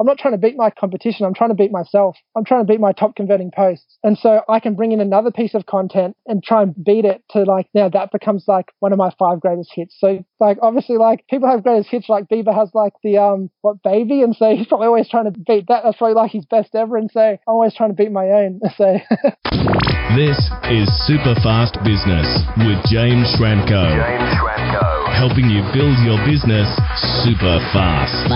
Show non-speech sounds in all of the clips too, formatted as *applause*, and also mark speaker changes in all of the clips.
Speaker 1: I'm not trying to beat my competition. I'm trying to beat myself. I'm trying to beat my top converting posts. And so I can bring in another piece of content and try and beat it to like now that becomes like one of my five greatest hits. So like obviously like people have greatest hits like Bieber has like the um what baby and so he's probably always trying to beat that. That's probably like his best ever and so I'm always trying to beat my own. *laughs* So
Speaker 2: This is Super Fast Business with James Schramko.
Speaker 3: James Schramko.
Speaker 2: Helping you build your business super fast.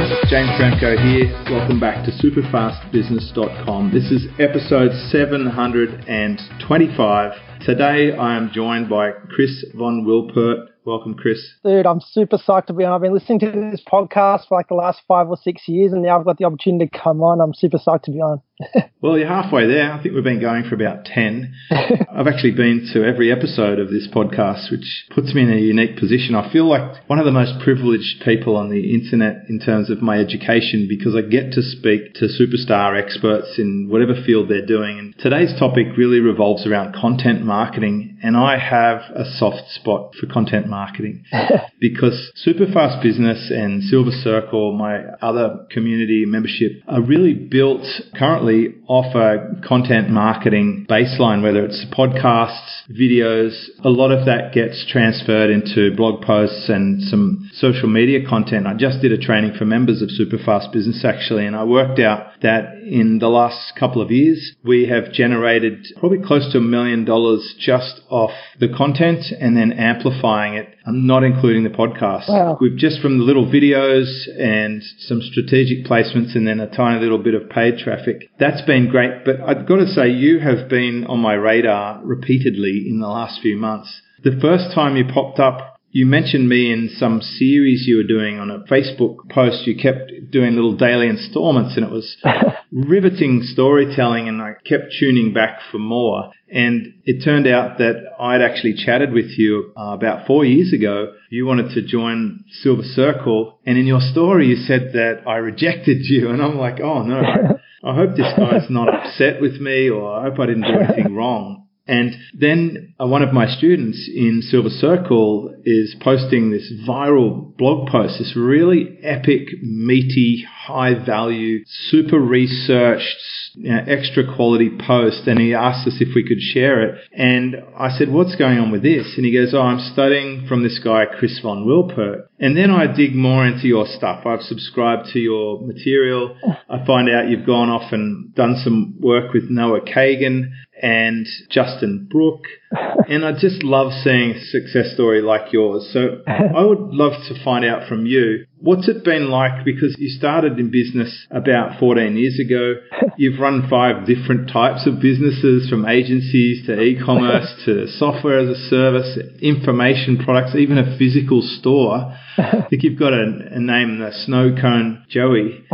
Speaker 4: James Schramko here. Welcome back to superfastbusiness.com. This is episode 725. Today I am joined by Chris von Wilpert. Welcome, Chris.
Speaker 1: Dude, I'm super psyched to be on. I've been listening to this podcast for like the last five or six years, and now I've got the opportunity to come on. I'm super psyched to be on. *laughs*
Speaker 4: well, you're halfway there. I think we've been going for about 10. *laughs* I've actually been to every episode of this podcast, which puts me in a unique position. I feel like one of the most privileged people on the internet in terms of my education because I get to speak to superstar experts in whatever field they're doing. And today's topic really revolves around content marketing, and I have a soft spot for content marketing *laughs* because Superfast Business and Silver Circle, my other community membership, are really built currently off a content marketing baseline, whether it's podcasts, videos. A lot of that gets transferred into blog posts and some social media content. I just did a training for members of Superfast Business actually, and I worked out that in the last couple of years, we have generated probably close to a million dollars just off the content and then amplifying it. I'm not including the podcast.
Speaker 1: Wow.
Speaker 4: We've just from the little videos and some strategic placements and then a tiny little bit of paid traffic. That's been great. But I've got to say, you have been on my radar repeatedly in the last few months. The first time you popped up you mentioned me in some series you were doing on a Facebook post. You kept doing little daily installments and it was *laughs* riveting storytelling and I kept tuning back for more. And it turned out that I'd actually chatted with you uh, about four years ago. You wanted to join Silver Circle and in your story you said that I rejected you and I'm like, oh no, I, *laughs* I hope this guy's not upset with me or I hope I didn't do anything wrong. And then uh, one of my students in Silver Circle is posting this viral blog post, this really epic, meaty, high value, super researched, you know, extra quality post. And he asked us if we could share it. And I said, what's going on with this? And he goes, oh, I'm studying from this guy, Chris von Wilpert. And then I dig more into your stuff. I've subscribed to your material. I find out you've gone off and done some work with Noah Kagan and Justin Brooke. *laughs* And I just love seeing a success story like yours. So *laughs* I would love to find out from you, what's it been like? Because you started in business about 14 years ago. *laughs* You've run five different types of businesses from agencies to e-commerce to software as a service, information products, even a physical store. I think you've got a, a name, the Snow Cone Joey.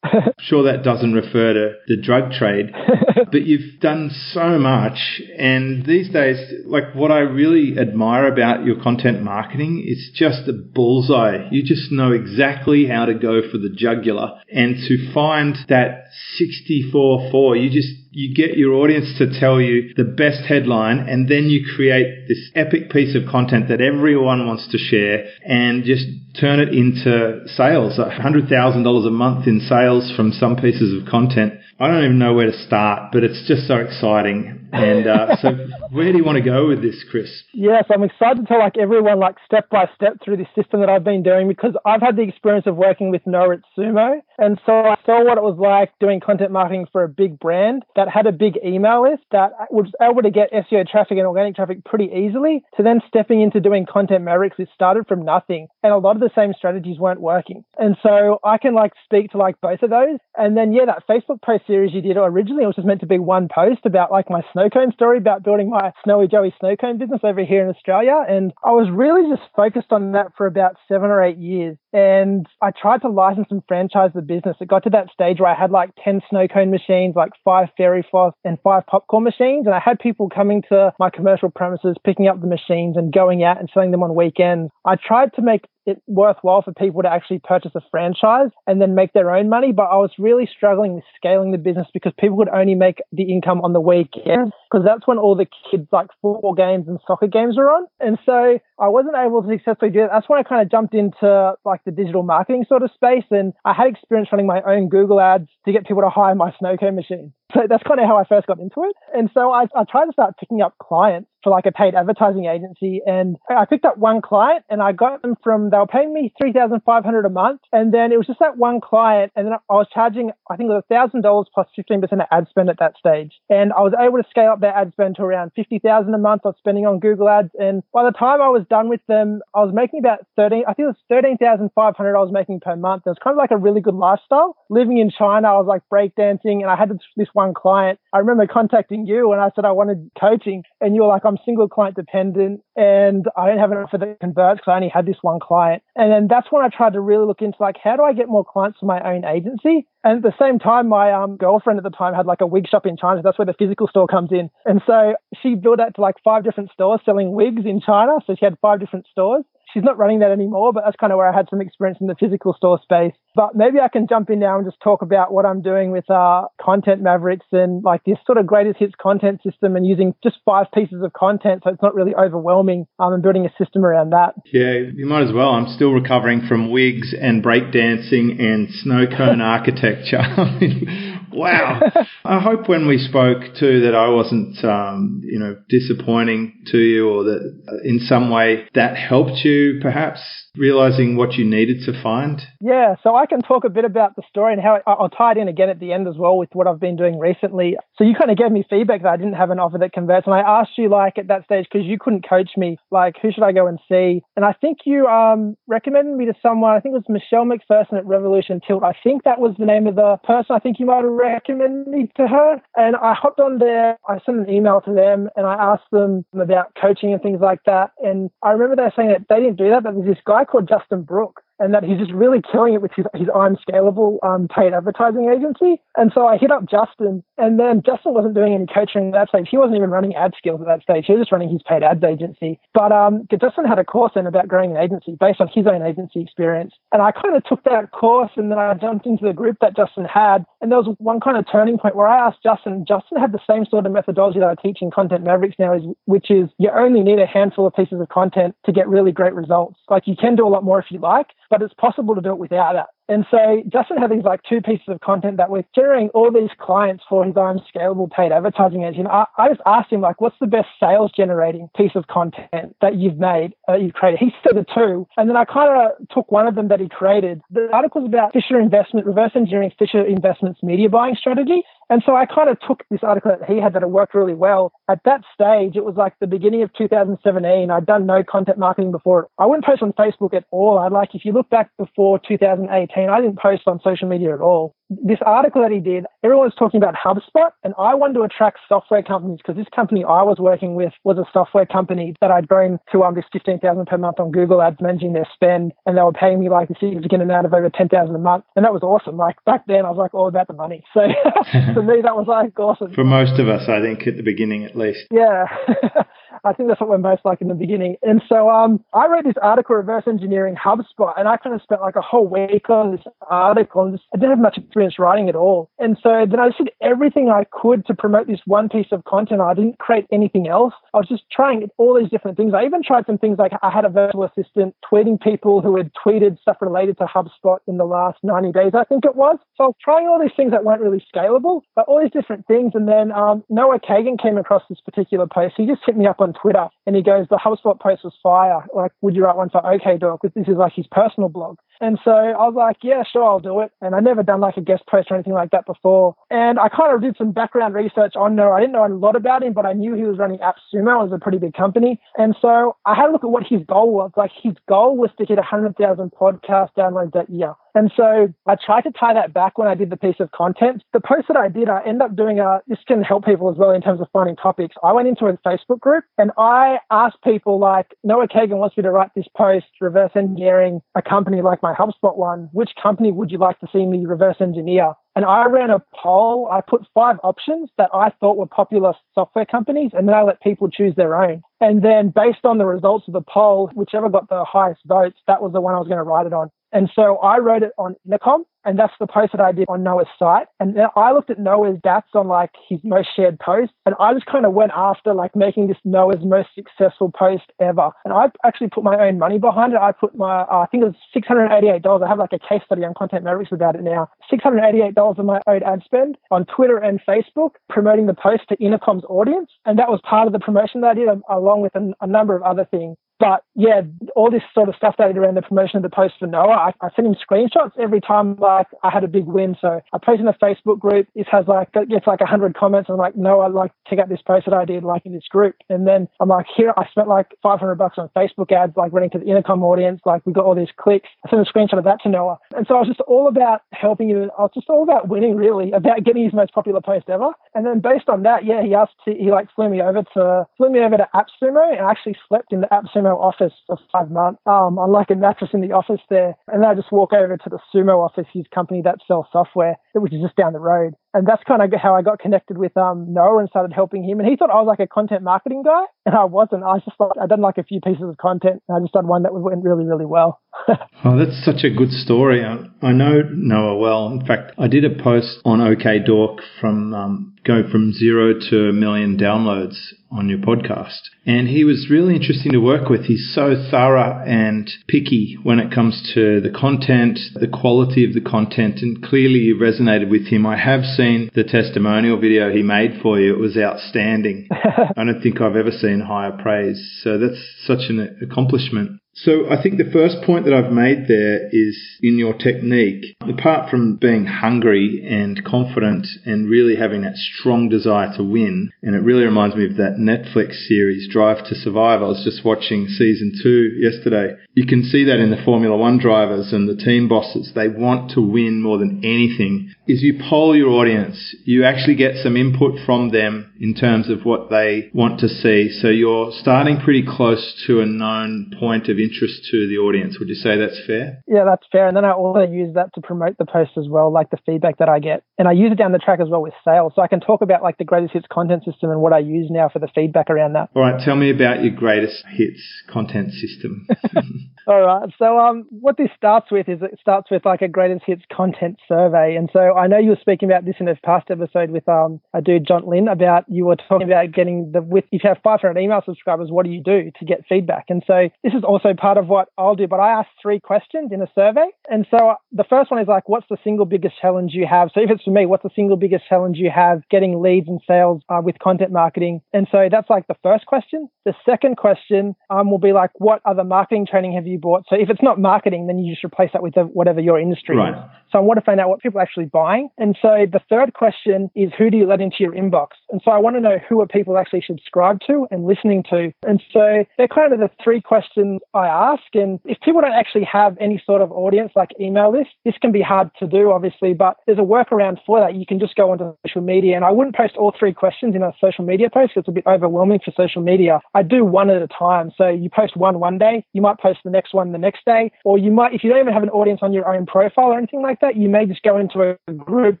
Speaker 4: *laughs* sure that doesn't refer to the drug trade, *laughs* but you've done so much. And these days, like what I really admire about your content marketing is just a bullseye. You just know exactly how to go for the jugular and to find that 64-4, you just you get your audience to tell you the best headline and then you create this epic piece of content that everyone wants to share and just turn it into sales. $100,000 a month in sales from some pieces of content. I don't even know where to start, but it's just so exciting. And uh, so, where do you want to go with this, Chris?
Speaker 1: Yes, I'm excited to like everyone like step by step through this system that I've been doing because I've had the experience of working with Noah at Sumo, and so I saw what it was like doing content marketing for a big brand that had a big email list that was able to get SEO traffic and organic traffic pretty easily. To then stepping into doing Content Mavericks, it started from nothing, and a lot of the same strategies weren't working. And so I can like speak to like both of those. And then yeah, that Facebook post series you did originally it was just meant to be one post about like my snow cone story about building my Snowy Joey snow cone business over here in Australia. And I was really just focused on that for about seven or eight years. And I tried to license and franchise the business. It got to that stage where I had like 10 snow cone machines, like five fairy floss and five popcorn machines. And I had people coming to my commercial premises, picking up the machines and going out and selling them on weekends. I tried to make it worthwhile for people to actually purchase a franchise and then make their own money. But I was really struggling with scaling the business because people could only make the income on the weekends because that's when all the kids like football games and soccer games are on. And so I wasn't able to successfully do that. That's when I kind of jumped into like the digital marketing sort of space. And I had experience running my own Google ads to get people to hire my snow cone machine. So that's kind of how I first got into it. And so I, I tried to start picking up clients for like a paid advertising agency. And I picked up one client and I got them from, they were paying me 3500 a month. And then it was just that one client. And then I was charging, I think it was $1,000 plus 15% of ad spend at that stage. And I was able to scale up their ad spend to around 50,000 a month I was spending on Google ads. And by the time I was done with them, I was making about 13, I think it was 13,500 I was making per month. It was kind of like a really good lifestyle. Living in China, I was like breakdancing and I had this one client. I remember contacting you and I said I wanted coaching and you were like, I'm single client dependent and I don't have an offer that converts because I only had this one client. And then that's when I tried to really look into like, how do I get more clients for my own agency? And at the same time, my um, girlfriend at the time had like a wig shop in China. That's where the physical store comes in. And so she built that to like five different stores selling wigs in China. So she had five different stores she's not running that anymore, but that's kind of where I had some experience in the physical store space. But maybe I can jump in now and just talk about what I'm doing with uh, Content Mavericks and like this sort of greatest hits content system and using just five pieces of content so it's not really overwhelming um, and building a system around that.
Speaker 4: Yeah, you might as well. I'm still recovering from wigs and breakdancing and snow cone *laughs* architecture. *laughs* wow. *laughs* I hope when we spoke too that I wasn't, um, you know, disappointing to you or that uh, in some way that helped you perhaps realizing what you needed to find?
Speaker 1: Yeah, so I can talk a bit about the story and how it, I'll tie it in again at the end as well with what I've been doing recently. So you kind of gave me feedback that I didn't have an offer that converts, and I asked you like at that stage because you couldn't coach me, like who should I go and see? And I think you um, recommended me to someone. I think it was Michelle McPherson at Revolution Tilt. I think that was the name of the person. I think you might have recommended me to her, and I hopped on there. I sent an email to them and I asked them about coaching and things like that. And I remember they saying that they didn't do that, but there's this guy called Justin Brooke and that he's just really killing it with his, his Scalable um, paid advertising agency. And so I hit up Justin, and then Justin wasn't doing any coaching at that stage. He wasn't even running AdSkills at that stage. He was just running his paid ads agency. But um, Justin had a course in about growing an agency based on his own agency experience. And I kind of took that course, and then I jumped into the group that Justin had. And there was one kind of turning point where I asked Justin, Justin had the same sort of methodology that I teach in Content Mavericks now, is, which is you only need a handful of pieces of content to get really great results. Like you can do a lot more if you like, but it's possible to do it without that. And so Justin had these like two pieces of content that were generating all these clients for his own scalable paid advertising engine. I, I just asked him like, what's the best sales generating piece of content that you've made, uh, you've created? He said the two. And then I kind of took one of them that he created. The article was about Fisher Investment, reverse engineering Fisher Investments media buying strategy. And so I kind of took this article that he had that it worked really well. At that stage, it was like the beginning of 2017. I'd done no content marketing before. I wouldn't post on Facebook at all. I'd like, if you look back before 2018, I didn't post on social media at all this article that he did, everyone was talking about HubSpot, and I wanted to attract software companies because this company I was working with was a software company that I'd grown to um, this 15000 per month on Google Ads, managing their spend, and they were paying me like a significant amount of over 10000 a month, and that was awesome. Like back then, I was like all about the money. So *laughs* for me, that was like awesome.
Speaker 4: For most of us, I think at the beginning at least.
Speaker 1: Yeah. *laughs* I think that's what we're most like in the beginning. And so um, I wrote this article, Reverse Engineering HubSpot, and I kind of spent like a whole week on this article. And just, I didn't have much experience writing at all. And so then I did everything I could to promote this one piece of content. I didn't create anything else. I was just trying all these different things. I even tried some things like I had a virtual assistant tweeting people who had tweeted stuff related to HubSpot in the last 90 days, I think it was. So I was trying all these things that weren't really scalable, but all these different things. And then um, Noah Kagan came across this particular post. He just hit me up on Twitter and he goes, the HubSpot post was fire. Like, would you write one for OkDork? This is like his personal blog. And so I was like, yeah, sure, I'll do it. And I'd never done like a guest post or anything like that before. And I kind of did some background research on Noah. I didn't know a lot about him, but I knew he was running AppSumo. It was a pretty big company. And so I had a look at what his goal was. Like his goal was to hit 100,000 podcast downloads that year. And so I tried to tie that back when I did the piece of content. The post that I did, I end up doing a, this can help people as well in terms of finding topics. I went into a Facebook group and I asked people like, Noah Kagan wants me to write this post, reverse engineering a company like my HubSpot one. Which company would you like to see me reverse engineer? And I ran a poll. I put five options that I thought were popular software companies, and then I let people choose their own. And then based on the results of the poll, whichever got the highest votes, that was the one I was going to write it on. And so I wrote it on Intercom and that's the post that I did on Noah's site. And then I looked at Noah's stats on like his most shared post, And I just kind of went after like making this Noah's most successful post ever. And I actually put my own money behind it. I put my, uh, I think it was $688. I have like a case study on Content Mavericks about it now. $688 of my own ad spend on Twitter and Facebook promoting the post to Intercom's audience. And that was part of the promotion that I did along with a, a number of other things. But yeah, all this sort of stuff that I did around the promotion of the post for Noah, I, I sent him screenshots every time like I had a big win. So I post in a Facebook group, it has like it gets like hundred comments. I'm like, Noah, like check out this post that I did like in this group. And then I'm like, here I spent like 500 bucks on Facebook ads, like running to the intercom audience. Like we got all these clicks. I sent a screenshot of that to Noah. And so I was just all about helping him. I was just all about winning, really, about getting his most popular post ever. And then based on that, yeah, he asked, he like flew me over to flew me over to AppSumo, and I actually slept in the AppSumo office for five months um, on like a mattress in the office there. And then I just walk over to the Sumo office, his company that sells software, which is just down the road. And that's kind of how I got connected with um, Noah and started helping him. And he thought I was like a content marketing guy, and I wasn't. I just like, I'd done like a few pieces of content, and I just done one that went really, really well. *laughs*
Speaker 4: oh, that's such a good story. I, I, know Noah well. In fact, I did a post on OKDork from um, go from zero to a million downloads on your podcast. And he was really interesting to work with. He's so thorough and picky when it comes to the content, the quality of the content, and clearly you resonated with him. I have seen the testimonial video he made for you. It was outstanding. *laughs* I don't think I've ever seen higher praise. So that's such an accomplishment. So I think the first point that I've made there is in your technique, apart from being hungry and confident and really having that strong desire to win, and it really reminds me of that Netflix series Drive to Survive. I was just watching season two yesterday. You can see that in the Formula One drivers and the team bosses. They want to win more than anything. Is you poll your audience, you actually get some input from them in terms of what they want to see. So you're starting pretty close to a known point of interest to the audience. Would you say that's fair?
Speaker 1: Yeah, that's fair. And then I also use that to promote the post as well, like the feedback that I get. And I use it down the track as well with sales. So I can talk about like the greatest hits content system and what I use now for the feedback around that.
Speaker 4: All right. Tell me about your greatest hits content system. *laughs*
Speaker 1: All right. So um, what this starts with is it starts with like a greatest hits content survey. And so I know you were speaking about this in a past episode with um, a dude, John Lynn, about you were talking about getting the with if you have 500 email subscribers, what do you do to get feedback? And so this is also part of what I'll do. But I ask three questions in a survey. And so the first one is like, what's the single biggest challenge you have? So if it's for me, what's the single biggest challenge you have getting leads and sales uh, with content marketing? And so that's like the first question. The second question um, will be like, what other marketing training have you bought? So if it's not marketing, then you just replace that with whatever your industry
Speaker 4: right.
Speaker 1: is. So I want to find out what people are actually buying. And so the third question is, who do you let into your inbox? And so I want to know who are people actually subscribed to and listening to. And so they're kind of the three questions I ask. And if people don't actually have any sort of audience like email list, this can be hard to do, obviously, but there's a workaround for that. You can just go onto social media. And I wouldn't post all three questions in a social media post because it's a bit overwhelming for social media. I do one at a time. So you post one one day, you might post the next one the next day, or you might, if you don't even have an audience on your own profile or anything like that, you may just go into a group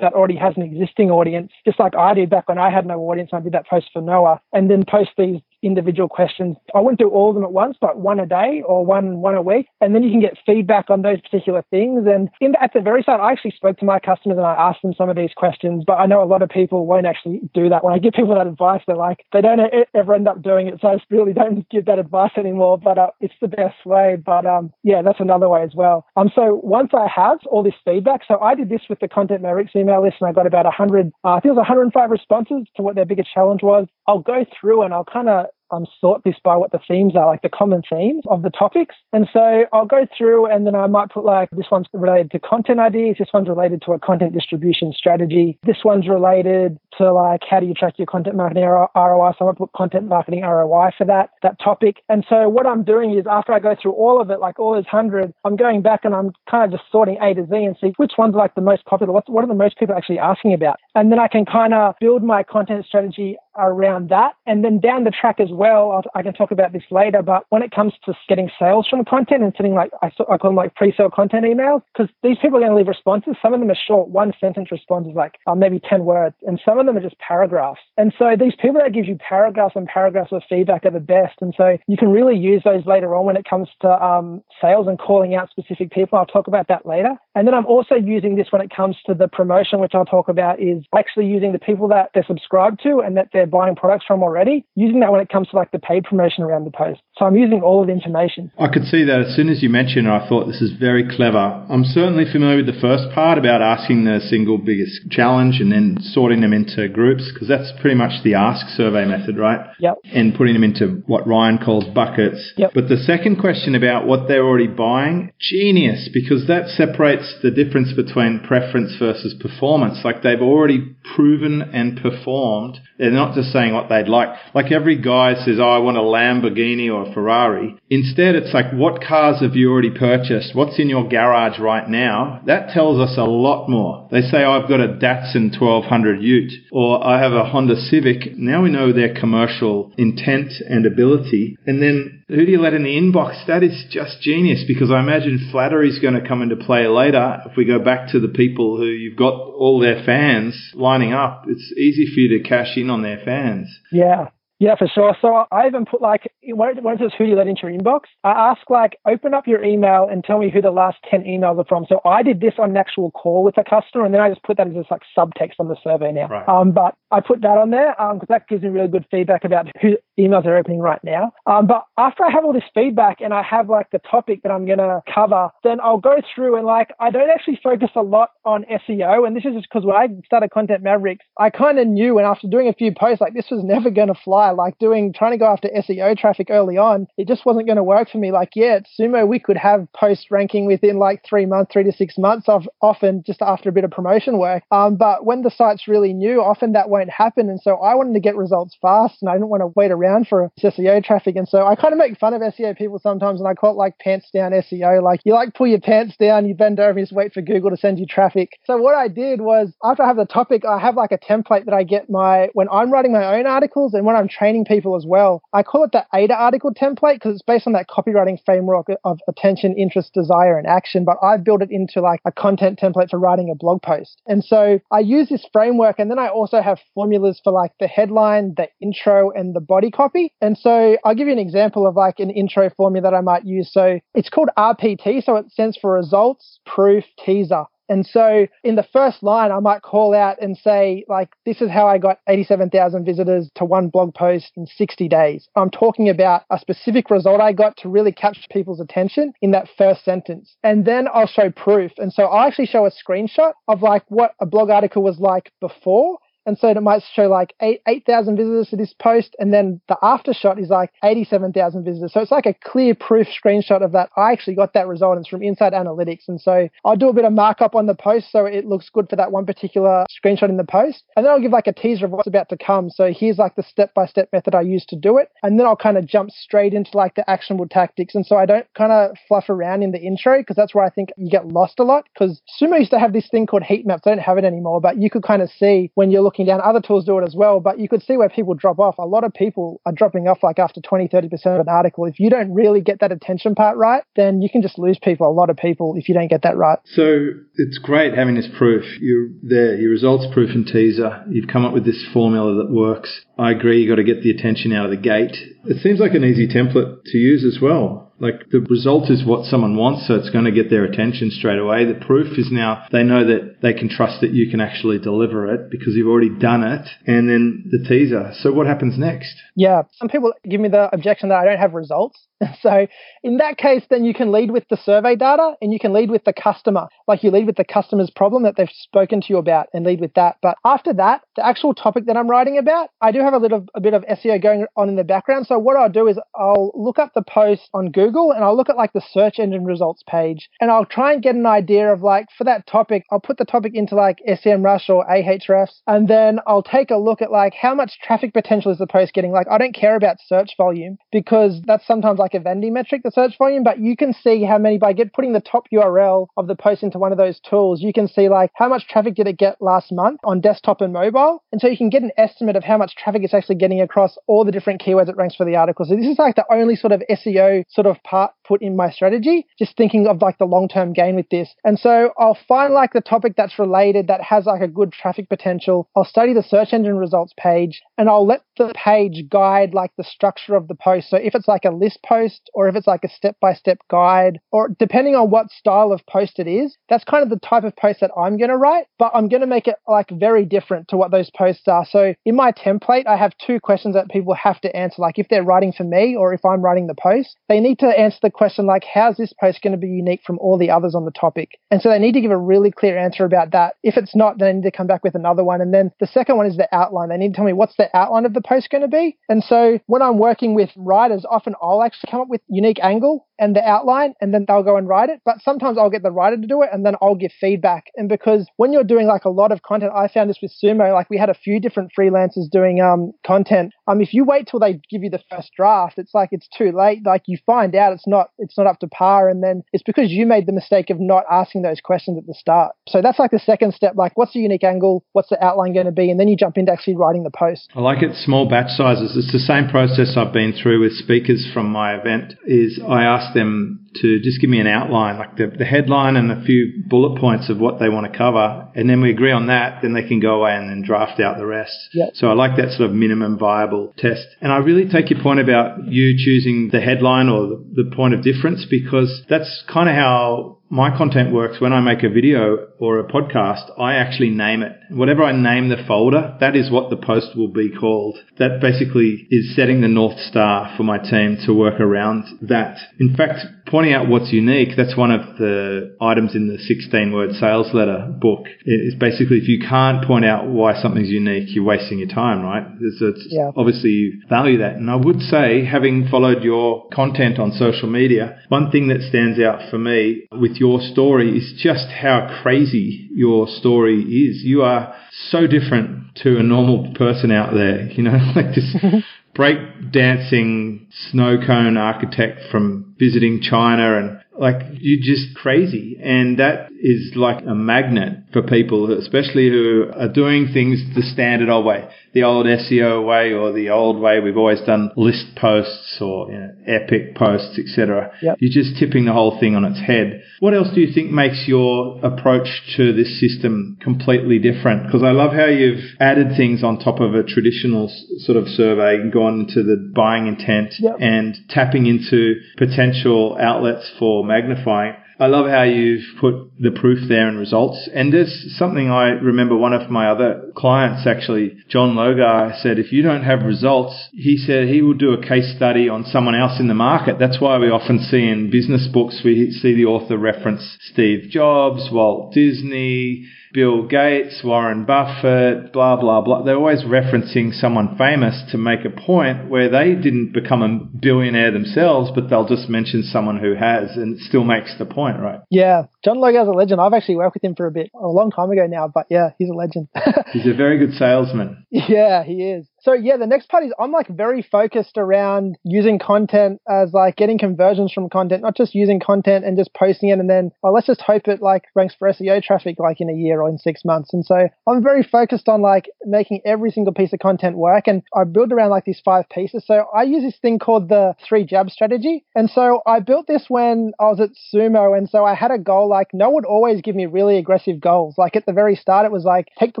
Speaker 1: that already has an existing audience, just like I did back when I had no audience. I did that post for Noah and then post these individual questions. I wouldn't do all of them at once, but one a day or one one a week, and then you can get feedback on those particular things. And at the very start, I actually spoke to my customers and I asked them some of these questions. But I know a lot of people won't actually do that. When I give people that advice, they're like they don't ever end up doing it. So I really don't *laughs* give that advice anymore. But uh, it's the best way. But um, yeah, that's another way as well. Um, so once I have all this feedback, so I did this with the Content Mavericks email list, and I got about 100. Uh, I think it was 105 responses to what their biggest challenge was. I'll go through and I'll kind of um, sort this by what the themes are, like the common themes of the topics. And so I'll go through and then I might put like this one's related to content ideas, this one's related to a content distribution strategy, this one's related to like how do you track your content marketing ROI. So I put content marketing ROI for that that topic. And so what I'm doing is after I go through all of it, like all those hundred, I'm going back and I'm kind of just sorting A to Z and see which ones are like the most popular. What's, what are the most people actually asking about? And then I can kind of build my content strategy around that. And then down the track as well, I'll, i can talk about this later, but when it comes to getting sales from content and sending like, I, I call them like pre-sale content emails, because these people are going to leave responses. Some of them are short, one sentence responses, like uh, maybe 10 words, and some of them are just paragraphs. And so these people that give you paragraphs and paragraphs of feedback are the best. And so you can really use those later on when it comes to um, sales and calling out specific people. I'll talk about that later. And then I'm also using this when it comes to the promotion, which I'll talk about is actually using the people that they're subscribed to and that they're buying products from already, using that when it comes to like the paid promotion around the post. So I'm using all of the information.
Speaker 4: I could see that as soon as you mentioned it, I thought this is very clever. I'm certainly familiar with the first part about asking the single biggest challenge and then sorting them into groups because that's pretty much the ask survey method, right?
Speaker 1: Yep.
Speaker 4: And putting them into what Ryan calls buckets.
Speaker 1: Yep.
Speaker 4: But the second question about what they're already buying, genius, because that separates the difference between preference versus performance. Like they've already proven and performed. They're not just saying what they'd like. Like every guy says, oh, I want a Lamborghini or a Ferrari. Instead, it's like, what cars have you already purchased? What's in your garage right now? That tells us a lot more. They say, oh, I've got a Datsun 1200 Ute or I have a Honda Civic. Now we know their commercial intent and ability. And then who do you let in the inbox? That is just genius because I imagine flattery is going to come into play later. If we go back to the people who you've got all their fans lining up, it's easy for you to cash in on their fans.
Speaker 1: Yeah. Yeah, for sure. So I even put like when it says who you let into your inbox, I ask like open up your email and tell me who the last ten emails are from. So I did this on an actual call with a customer, and then I just put that as just like subtext on the survey now.
Speaker 4: Right.
Speaker 1: Um, but I put that on there because um, that gives me really good feedback about who emails are opening right now. Um, but after I have all this feedback and I have like the topic that I'm gonna cover, then I'll go through and like I don't actually focus a lot on SEO, and this is just because when I started Content Mavericks, I kind of knew, and after doing a few posts, like this was never gonna fly like doing trying to go after SEO traffic early on, it just wasn't going to work for me. Like, yeah, Sumo, we could have post ranking within like three months, three to six months of often just after a bit of promotion work. Um, but when the site's really new, often that won't happen. And so I wanted to get results fast and I didn't want to wait around for SEO traffic. And so I kind of make fun of SEO people sometimes and I call it like pants down SEO. Like you like pull your pants down, you bend over and just wait for Google to send you traffic. So what I did was after I have the topic, I have like a template that I get my, when I'm writing my own articles and when I'm training people as well. I call it the AIDA article template because it's based on that copywriting framework of attention, interest, desire, and action. But I've built it into like a content template for writing a blog post. And so I use this framework and then I also have formulas for like the headline, the intro, and the body copy. And so I'll give you an example of like an intro formula that I might use. So it's called RPT. So it stands for results, proof, teaser. And so in the first line, I might call out and say, like, this is how I got 87,000 visitors to one blog post in 60 days. I'm talking about a specific result I got to really capture people's attention in that first sentence. And then I'll show proof. And so I actually show a screenshot of like what a blog article was like before and so it might show like 8,000 visitors to this post. And then the after shot is like 87,000 visitors. So it's like a clear proof screenshot of that. I actually got that result. It's from Inside Analytics. And so I'll do a bit of markup on the post so it looks good for that one particular screenshot in the post. And then I'll give like a teaser of what's about to come. So here's like the step by step method I use to do it. And then I'll kind of jump straight into like the actionable tactics. And so I don't kind of fluff around in the intro because that's where I think you get lost a lot. Because Sumo used to have this thing called heat maps. I don't have it anymore, but you could kind of see when you're looking down. Other tools do it as well, but you could see where people drop off. A lot of people are dropping off like after 20, 30% of an article. If you don't really get that attention part right, then you can just lose people, a lot of people, if you don't get that right.
Speaker 4: So it's great having this proof. You're there, your results proof and teaser. You've come up with this formula that works. I agree, you've got to get the attention out of the gate. It seems like an easy template to use as well. Like the result is what someone wants, so it's going to get their attention straight away. The proof is now they know that they can trust that you can actually deliver it because you've already done it. And then the teaser. So what happens next?
Speaker 1: Yeah, some people give me the objection that I don't have results. *laughs* So in that case, then you can lead with the survey data and you can lead with the customer. Like you lead with the customer's problem that they've spoken to you about and lead with that. But after that, the actual topic that I'm writing about, I do have a little a bit of SEO going on in the background. So what I'll do is I'll look up the post on Google and I'll look at like the search engine results page and I'll try and get an idea of like for that topic, I'll put the topic into like SEMrush or Ahrefs and then I'll take a look at like how much traffic potential is the post getting. Like I don't care about search volume because that's sometimes like a vanity metric, the search volume, but you can see how many by get putting the top URL of the post into one of those tools, you can see like how much traffic did it get last month on desktop and mobile. And so you can get an estimate of how much traffic it's actually getting across all the different keywords it ranks for the article. So this is like the only sort of SEO sort of part put in my strategy, just thinking of like the long term gain with this. And so I'll find like the topic that's related that has like a good traffic potential. I'll study the search engine results page and I'll let the page guide like the structure of the post. So if it's like a list post or if it's like a step by step guide, or depending on what style of post it is, that's kind of the type of post that I'm going to write, but I'm going to make it like very different to what those posts are. So in my template, I have two questions that people have to answer. Like if they're writing for me or if I'm writing the post, they need to answer the question like, how's this post going to be unique from all the others on the topic? And so they need to give a really clear answer about that. If it's not, then they need to come back with another one. And then the second one is the outline. They need to tell me what's the outline of the post going to be. And so when I'm working with writers, often I'll actually come up with unique angle and the outline and then they'll go and write it. But sometimes I'll get the writer to do it and then I'll give feedback. And because when you're doing like a lot of content, I found this with Sumo, like we had a few different freelancers doing um content. Um if you wait till they give you the first draft, it's like it's too late. Like you find out it's not it's not up to par and then it's because you made the mistake of not asking those questions at the start. So that's like the second step, like what's the unique angle, what's the outline going to be, and then you jump into actually writing the post.
Speaker 4: I like it small batch sizes. It's the same process I've been through with speakers from my event is I ask them to just give me an outline, like the, the headline and a few bullet points of what they want to cover. And then we agree on that, then they can go away and then draft out the rest.
Speaker 1: Yep.
Speaker 4: So I like that sort of minimum viable test. And I really take your point about you choosing the headline or the, the point of difference because that's kind of how my content works when I make a video or a podcast, I actually name it. Whatever I name the folder, that is what the post will be called. That basically is setting the North Star for my team to work around that. In fact, pointing out what's unique, that's one of the items in the 16 word sales letter book. It's basically if you can't point out why something's unique, you're wasting your time, right? It's, it's
Speaker 1: yeah.
Speaker 4: Obviously, you value that. And I would say, having followed your content on social media, one thing that stands out for me with your story is just how crazy your story is. You are so different to a normal person out there, you know, *laughs* like this *laughs* break dancing snow cone architect from visiting China and like you're just crazy. And that is like a magnet for people, especially who are doing things the standard old way, the old SEO way or the old way we've always done list posts or you know, epic posts, etc.
Speaker 1: Yep.
Speaker 4: You're just tipping the whole thing on its head. What else do you think makes your approach to this system completely different? Because I love how you've added things on top of a traditional sort of survey and gone into the buying intent
Speaker 1: yep.
Speaker 4: and tapping into potential outlets for magnifying. I love how you've put the proof there in results. And there's something I remember one of my other clients actually, John Logar, said if you don't have results, he said he will do a case study on someone else in the market. That's why we often see in business books, we see the author reference Steve Jobs, Walt Disney, Bill Gates, Warren Buffett, blah, blah, blah. They're always referencing someone famous to make a point where they didn't become a billionaire themselves, but they'll just mention someone who has and it still makes the point, right?
Speaker 1: Yeah. John Logar's a legend. I've actually worked with him for a bit, a long time ago now, but yeah, he's a legend.
Speaker 4: he's a very good salesman. *laughs*
Speaker 1: Yeah, he is. So yeah, the next part is I'm like very focused around using content as like getting conversions from content, not just using content and just posting it and then well, let's just hope it like ranks for SEO traffic like in a year or in six months. And so I'm very focused on like making every single piece of content work and I build around like these five pieces. So I use this thing called the three jab strategy. And so I built this when I was at Sumo and so I had a goal like Noah would always give me really aggressive goals. Like at the very start it was like take the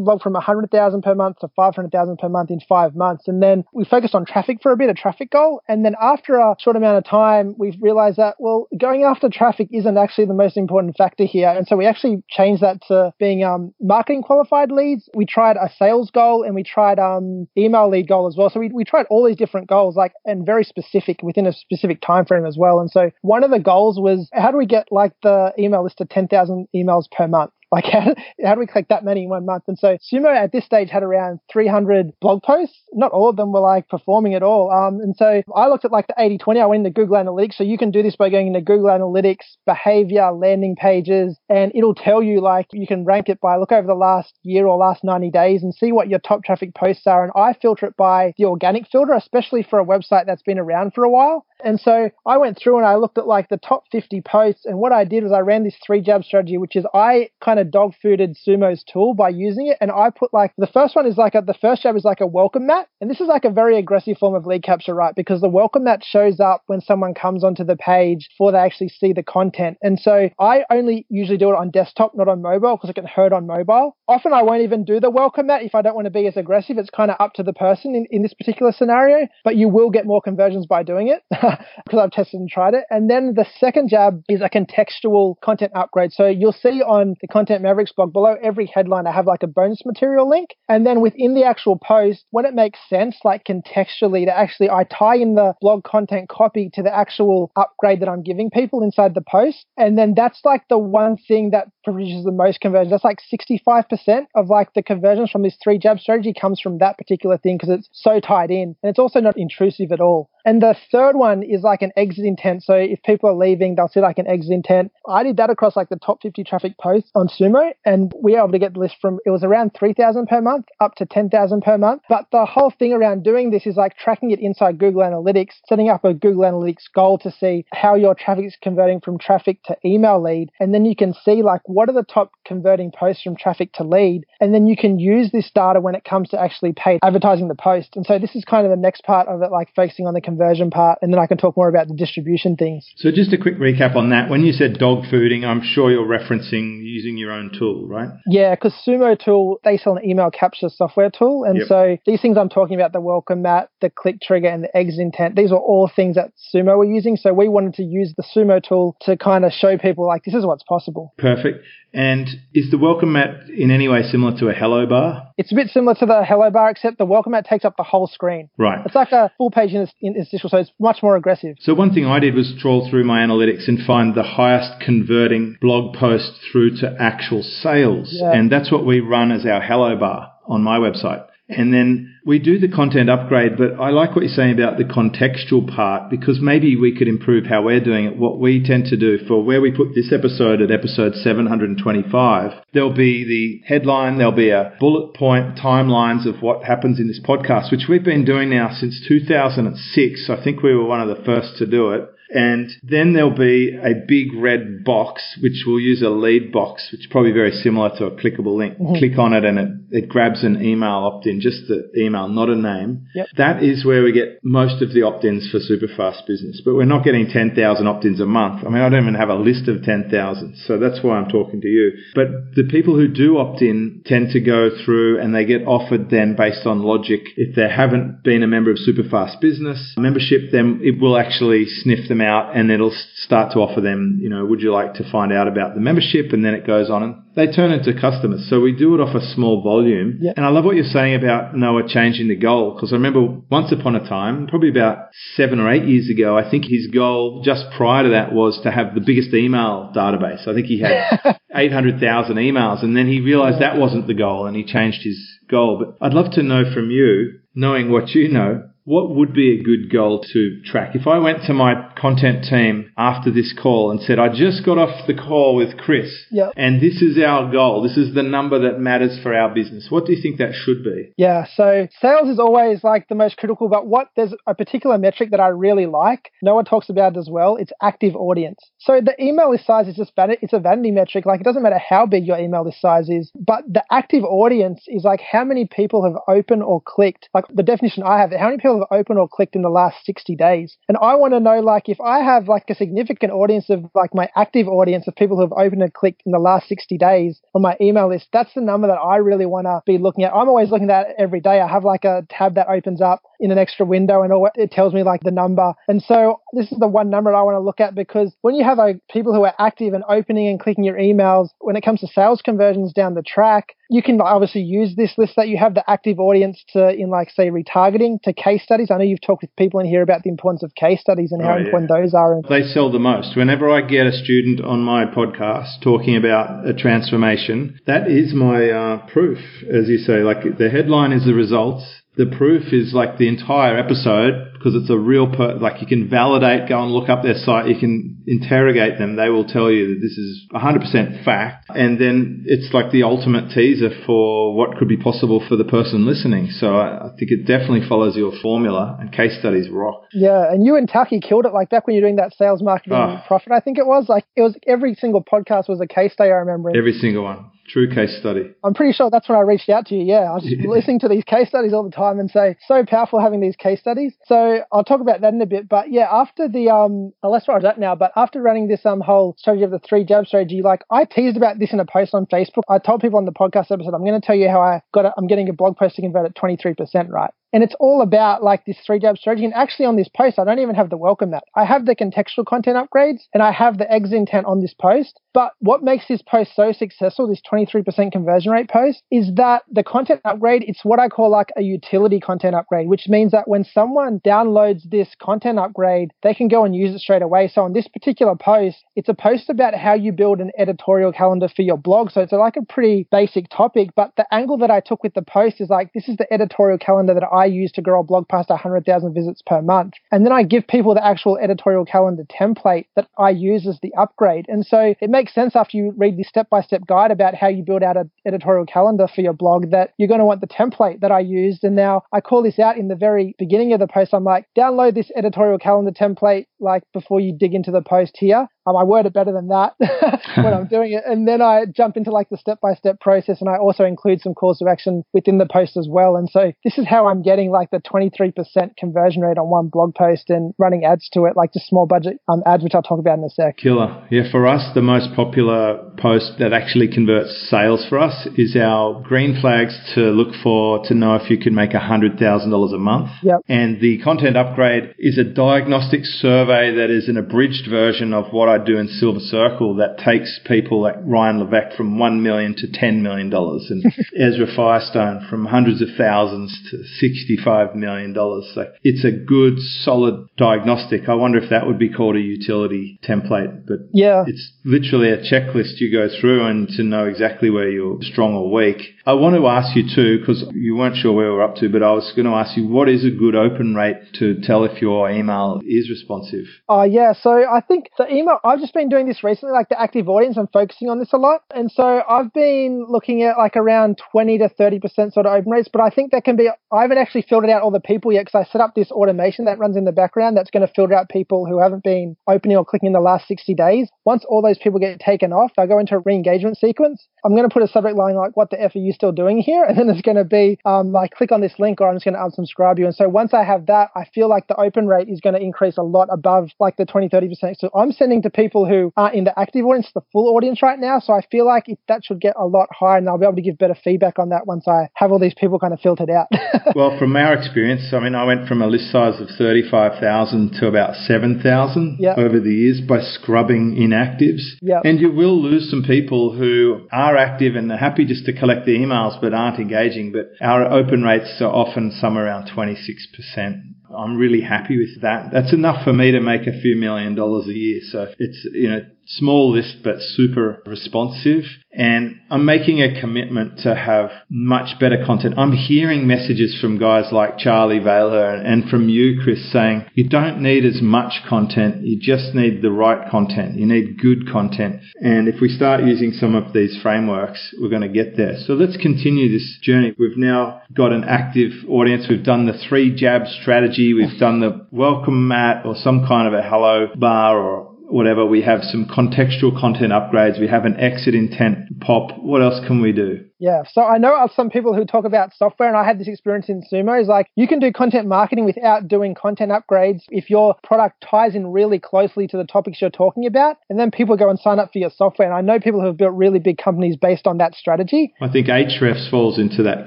Speaker 1: blog from 100,000 per month to 500,000 per month in five months. And then we focused on traffic for a bit, a traffic goal. And then after a short amount of time, we've realized that, well, going after traffic isn't actually the most important factor here. And so we actually changed that to being um, marketing qualified leads. We tried a sales goal and we tried um, email lead goal as well. So we, we tried all these different goals, like, and very specific within a specific time frame as well. And so one of the goals was how do we get like the email list to 10,000 emails per month? Like, *laughs* how, how do we collect that many in one month? And so Sumo at this stage had around 300 blog posts. Not all of them were like performing at all. Um, and so I looked at like the 80 20. I went into Google Analytics. So you can do this by going into Google Analytics, behavior, landing pages, and it'll tell you like you can rank it by look over the last year or last 90 days and see what your top traffic posts are. And I filter it by the organic filter, especially for a website that's been around for a while. And so I went through and I looked at like the top 50 posts. And what I did was I ran this three jab strategy, which is I kind of dog fooded Sumo's tool by using it. And I put like the first one is like a, the first jab is like a welcome mat. And this is like a very aggressive form of lead capture, right? Because the welcome mat shows up when someone comes onto the page before they actually see the content. And so I only usually do it on desktop, not on mobile, because it can hurt on mobile. Often I won't even do the welcome mat if I don't want to be as aggressive. It's kind of up to the person in, in this particular scenario, but you will get more conversions by doing it *laughs* because I've tested and tried it. And then the second jab is a contextual content upgrade. So you'll see on the Content Mavericks blog below every headline, I have like a bonus material link. And then within the actual post, when it makes sense, like contextually, to actually, I tie in the blog content copy to the actual upgrade that I'm giving people inside the post. And then that's like the one thing that produces the most conversions. That's like 65% of like the conversions from this three jab strategy comes from that particular thing because it's so tied in and it's also not intrusive at all. And the third one is like an exit intent. So if people are leaving, they'll see like an exit intent. I did that across like the top 50 traffic posts on Sumo and we were able to get the list from, it was around 3,000 per month up to 10,000 per month. But the whole thing around doing this is like tracking it inside Google Analytics, setting up a Google Analytics goal to see how your traffic is converting from traffic to email lead. And then you can see like what are the top converting posts from traffic to lead. And then you can use this data when it comes to actually paid advertising the post. And so this is kind of the next part of it, like focusing on the conversion part, and then I can talk more about the distribution things.
Speaker 4: So just a quick recap on that. When you said dog fooding, I'm sure you're referencing using your own tool, right?
Speaker 1: Yeah, because Sumo Tool, they sell an email capture software tool. And
Speaker 4: Yep.
Speaker 1: so these things I'm talking about, the welcome mat, the click trigger, and the exit intent, these are all things that Sumo were using. So we wanted to use the Sumo tool to kind of show people like this is what's possible.
Speaker 4: Perfect. And is the welcome mat in any way similar to a hello bar?
Speaker 1: It's a bit similar to the hello bar, except the welcome mat takes up the whole screen.
Speaker 4: Right.
Speaker 1: It's like a full page in interstitial, so it's much more aggressive.
Speaker 4: So one thing I did was trawl through my analytics and find the highest converting blog post through to actual sales.
Speaker 1: Yeah.
Speaker 4: And that's what we run as our hello bar on my website. And then we do the content upgrade, but I like what you're saying about the contextual part because maybe we could improve how we're doing it. What we tend to do for where we put this episode at episode 725, there'll be the headline, there'll be a bullet point timelines of what happens in this podcast, which we've been doing now since 2006. I think we were one of the first to do it. And then there'll be a big red box, which we'll use a lead box, which is probably very similar to a clickable link. Mm-hmm. Click on it and it, it grabs an email opt in, just the email, not a name.
Speaker 1: Yep.
Speaker 4: That is where we get most of the opt ins for Superfast Business. But we're not getting 10,000 opt ins a month. I mean, I don't even have a list of 10,000. So that's why I'm talking to you. But the people who do opt in tend to go through and they get offered then based on logic. If they haven't been a member of Superfast Business membership, then it will actually sniff them out and it'll start to offer them, you know, would you like to find out about the membership? And then it goes on and they turn into customers. So we do it off a small volume. And I love what you're saying about Noah changing the goal because I remember once upon a time, probably about seven or eight years ago, I think his goal just prior to that was to have the biggest email database. I think he had *laughs* 800,000 emails and then he realized that wasn't the goal and he changed his goal. But I'd love to know from you, knowing what you know, what would be a good goal to track? If I went to my content team after this call and said, I just got off the call with Chris
Speaker 1: Yep.
Speaker 4: and this is our goal, this is the number that matters for our business, what do you think that should be?
Speaker 1: Yeah, so sales is always like the most critical, but what there's a particular metric that I really like. Noah talks about it as well. It's active audience. So the email list size is just vanity, it's a vanity metric. Like it doesn't matter how big your email list size is, but the active audience is like how many people have opened or clicked. Like the definition I have, how many people have opened or clicked in the last 60 days. And I want to know, like, if I have like a significant audience of like my active audience of people who have opened and clicked in the last 60 days on my email list, that's the number that I really want to be looking at. I'm always looking at every day. I have like a tab that opens up in an extra window and it tells me like the number. And so this is the one number I want to look at because when you have like, people who are active and opening and clicking your emails, when it comes to sales conversions down the track, you can obviously use this list that you have the active audience to in like say retargeting to case studies. I know you've talked with people in here about the importance of case studies and how oh, yeah. important those are.
Speaker 4: They sell the most. Whenever I get a student on my podcast talking about a transformation, that is my uh, proof, as you say. Like the headline is the results the proof is like the entire episode because it's a real per- like you can validate go and look up their site you can interrogate them they will tell you that this is 100% fact. And then it's like the ultimate teaser for what could be possible for the person listening. So I, I think it definitely follows your formula and case studies rock.
Speaker 1: Yeah and you and Taki killed it like back when you're doing that sales marketing oh. profit I think it was like it was every single podcast was a case study I remember.
Speaker 4: Every single one True case study.
Speaker 1: I'm pretty sure that's when I reached out to you. Yeah, I was yeah. listening to these case studies all the time and say so powerful having these case studies. So I'll talk about that in a bit. But yeah, after the um, oh, let's start that now. But after running this um whole strategy of the three jab strategy, like I teased about this in a post on Facebook. I told people on the podcast episode, I'm going to tell you how I got. i'm getting a blog post to convert at 23%, right? And it's all about like this three jab strategy. And actually on this post, I don't even have the welcome mat. I have the contextual content upgrades and I have the exit intent on this post. But what makes this post so successful, this 23% conversion rate post, is that the content upgrade, it's what I call like a utility content upgrade, which means that when someone downloads this content upgrade, they can go and use it straight away. So on this particular post, it's a post about how you build an editorial calendar for your blog. So it's like a pretty basic topic, but the angle that I took with the post is like, this is the editorial calendar that I I use to grow a blog past 100,000 visits per month. And then I give people the actual editorial calendar template that I use as the upgrade. And so it makes sense after you read the step by step guide about how you build out an editorial calendar for your blog that you're going to want the template that I used. And now I call this out in the very beginning of the post. I'm like, download this editorial calendar template like before you dig into the post here. Um, I word it better than that *laughs* when I'm doing it. And then I jump into like the step by step process and I also include some calls to action within the post as well. And so this is how I'm getting like the 23% conversion rate on one blog post and running ads to it, like just small budget um, ads, which I'll talk about in a sec.
Speaker 4: Killer. Yeah, for us, the most popular post that actually converts sales for us is our green flags to look for to know if you can make $100,000 a month.
Speaker 1: Yep.
Speaker 4: And the content upgrade is a diagnostic survey that is an abridged version of what I do in Silver Circle that takes people like Ryan Levesque from 1 million to $10 million and *laughs* Ezra Firestone from hundreds of thousands to $65 million. So it's a good, solid diagnostic. I wonder if that would be called a utility template, but
Speaker 1: yeah,
Speaker 4: it's literally a checklist you go through and to know exactly where you're strong or weak. I want to ask you too, because you weren't sure where we're up to, but I was going to ask you, what is a good open rate to tell if your email is responsive?
Speaker 1: Oh, uh, yeah. So I think the email, I've just been doing this recently, like the active audience, I'm focusing on this a lot. And so I've been looking at like around 20 to 30% sort of open rates, but I think that can be, I haven't actually filtered out all the people yet because I set up this automation that runs in the background that's going to filter out people who haven't been opening or clicking in the last 60 days. Once all those people get taken off, I go into a re-engagement sequence. I'm going to put a subject line like, what the F are you still doing here? And then it's going to be um, like, click on this link or I'm just going to unsubscribe you. And so once I have that, I feel like the open rate is going to increase a lot above like the 20, 30%. So I'm sending to people who aren't in the active audience, the full audience right now. So I feel like that should get a lot higher and I'll be able to give better feedback on that once I have all these people kind of filtered out. *laughs*
Speaker 4: well, from our experience, I mean, I went from a list size of 35,000 to about 7,000
Speaker 1: yep.
Speaker 4: over the years by scrubbing inactives.
Speaker 1: Yep.
Speaker 4: And you will lose some people who are active and are happy just to collect the emails but aren't engaging. But our open rates are often somewhere around 26%. I'm really happy with that. That's enough for me to make a few million dollars a year. So it's, you know, small list but super responsive. And I'm making a commitment to have much better content. I'm hearing messages from guys like Charlie Vailer and from you, Chris, saying you don't need as much content. You just need the right content. You need good content. And if we start using some of these frameworks, we're going to get there. So let's continue this journey. We've now got an active audience. We've done the three jab strategy. We've done the welcome mat or some kind of a hello bar or whatever. We have some contextual content upgrades. We have an exit intent pop. What else can we do?
Speaker 1: Yeah. So I know of some people who talk about software, and I had this experience in Sumo. Is like you can do content marketing without doing content upgrades if your product ties in really closely to the topics you're talking about, and then people go and sign up for your software. And I know people who have built really big companies based on that strategy.
Speaker 4: I think Ahrefs falls into that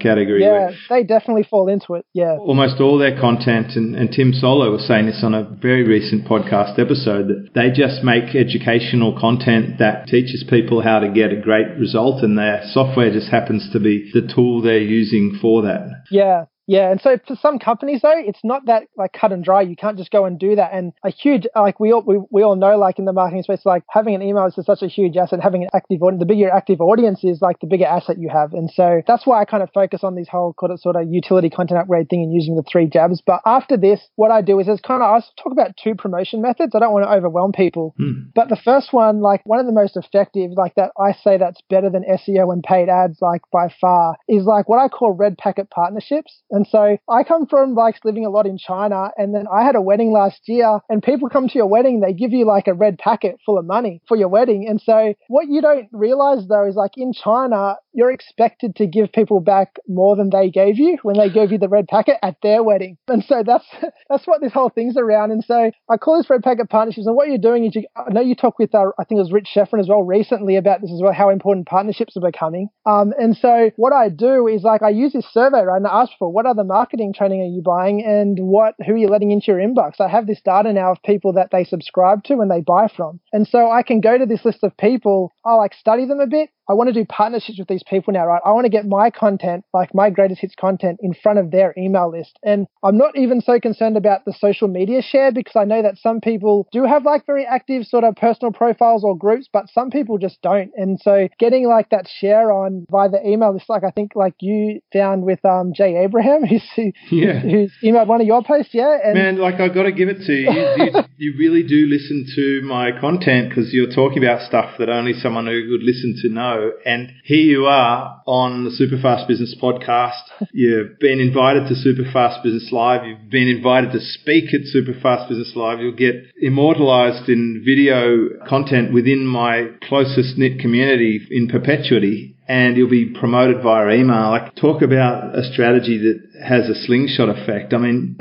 Speaker 4: category.
Speaker 1: Yeah, they definitely fall into it. Yeah.
Speaker 4: Almost all their content, and, and Tim Soulo was saying this on a very recent podcast episode, that they just make educational content that teaches people how to get a great result, and their software just happens to be the tool they're using for that.
Speaker 1: Yeah, yeah, and so for some companies though, it's not that like cut and dry. You can't just go and do that. And a huge like we all we, we all know like in the marketing space, like having an email is such a huge asset. Having an active audience, the bigger your active audience is, like the bigger asset you have. And so that's why I kind of focus on these whole sort of utility content upgrade thing and using the three jabs. But after this, what I do is there's kind of I talk about two promotion methods. I don't want to overwhelm people,
Speaker 4: Hmm.
Speaker 1: but the first one, like one of the most effective, like that I say that's better than SEO and paid ads, like by far, is like what I call red packet partnerships. And so I come from like living a lot in China, and then I had a wedding last year, and people come to your wedding, they give you like a red packet full of money for your wedding. And so what you don't realize though is like in China, you're expected to give people back more than they gave you when they gave you the red packet at their wedding. And so that's *laughs* that's what this whole thing's around. And so I call this red packet partnerships. And what you're doing is you, I know you talked with, uh, I think it was Rich Schefren as well recently about this as well, how important partnerships are becoming. Um, and so what I do is like I use this survey, right? And I ask for what other marketing training are you buying and what, who are you letting into your inbox? I have this data now of people that they subscribe to and they buy from. And so I can go to this list of people, I like study them a bit. I want to do partnerships with these people now, right? I want to get my content, like my greatest hits content, in front of their email list. And I'm not even so concerned about the social media share because I know that some people do have like very active sort of personal profiles or groups, but some people just don't. And so getting like that share on via the email list, like I think like you found with um Jay Abraham, *laughs* who's who,
Speaker 4: Yeah.
Speaker 1: who's emailed one of your posts, yeah. And
Speaker 4: Man, like I've got to give it to you. You, you, *laughs* you really do listen to my content because you're talking about stuff that only someone who would listen to know. And here you are on the Superfast Business podcast. *laughs* You've been invited to Superfast Business Live. You've been invited to speak at Superfast Business Live. You'll get immortalized in video content within my closest knit community in perpetuity and you'll be promoted via email. Like, talk about a strategy that has a slingshot effect. I mean,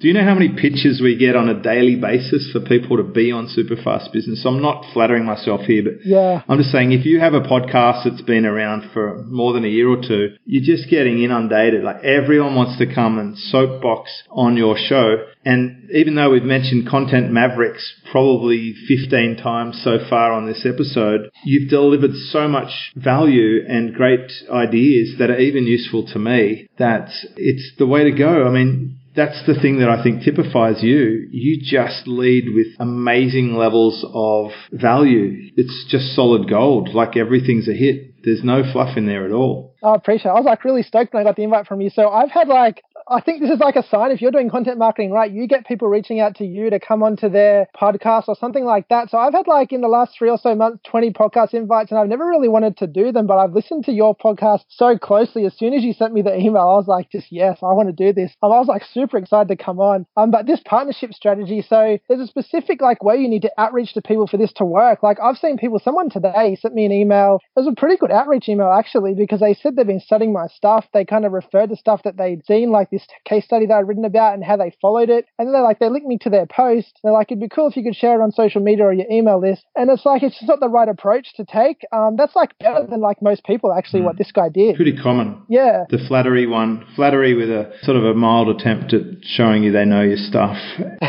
Speaker 4: do you know how many pitches we get on a daily basis for people to be on Superfast Business? I'm not flattering myself here, but
Speaker 1: yeah,
Speaker 4: I'm just saying if you have a podcast that's been around for more than a year or two, you're just getting inundated. Like everyone wants to come and soapbox on your show. And even though we've mentioned Content Mavericks probably 15 times so far on this episode, you've delivered so much value and great ideas that are even useful to me that it's the way to go. I mean, that's the thing that I think typifies you. You just lead with amazing levels of value. It's just solid gold. Like everything's a hit. There's no fluff in there at all.
Speaker 1: I appreciate it. I was like really stoked when I got the invite from you. So I've had like I think this is like a sign. If you're doing content marketing right, you get people reaching out to you to come onto their podcast or something like that. So I've had like in the last three or so months, 20 podcast invites, and I've never really wanted to do them, but I've listened to your podcast so closely. As soon as you sent me the email, I was like, just yes, I want to do this. And I was like super excited to come on. Um, but this partnership strategy, so there's a specific like way you need to outreach to people for this to work. Like I've seen people, someone today sent me an email. It was a pretty good outreach email actually because they said they've been studying my stuff. They kind of referred to stuff that they'd seen, like this case study that I'd written about and how they followed it. And then they're like, they linked me to their post. They're like, it'd be cool if you could share it on social media or your email list. And it's like, it's just not the right approach to take. Um, that's like better than like most people actually what this guy did.
Speaker 4: Pretty common.
Speaker 1: Yeah.
Speaker 4: The flattery one, flattery with a sort of a mild attempt at showing you they know your stuff.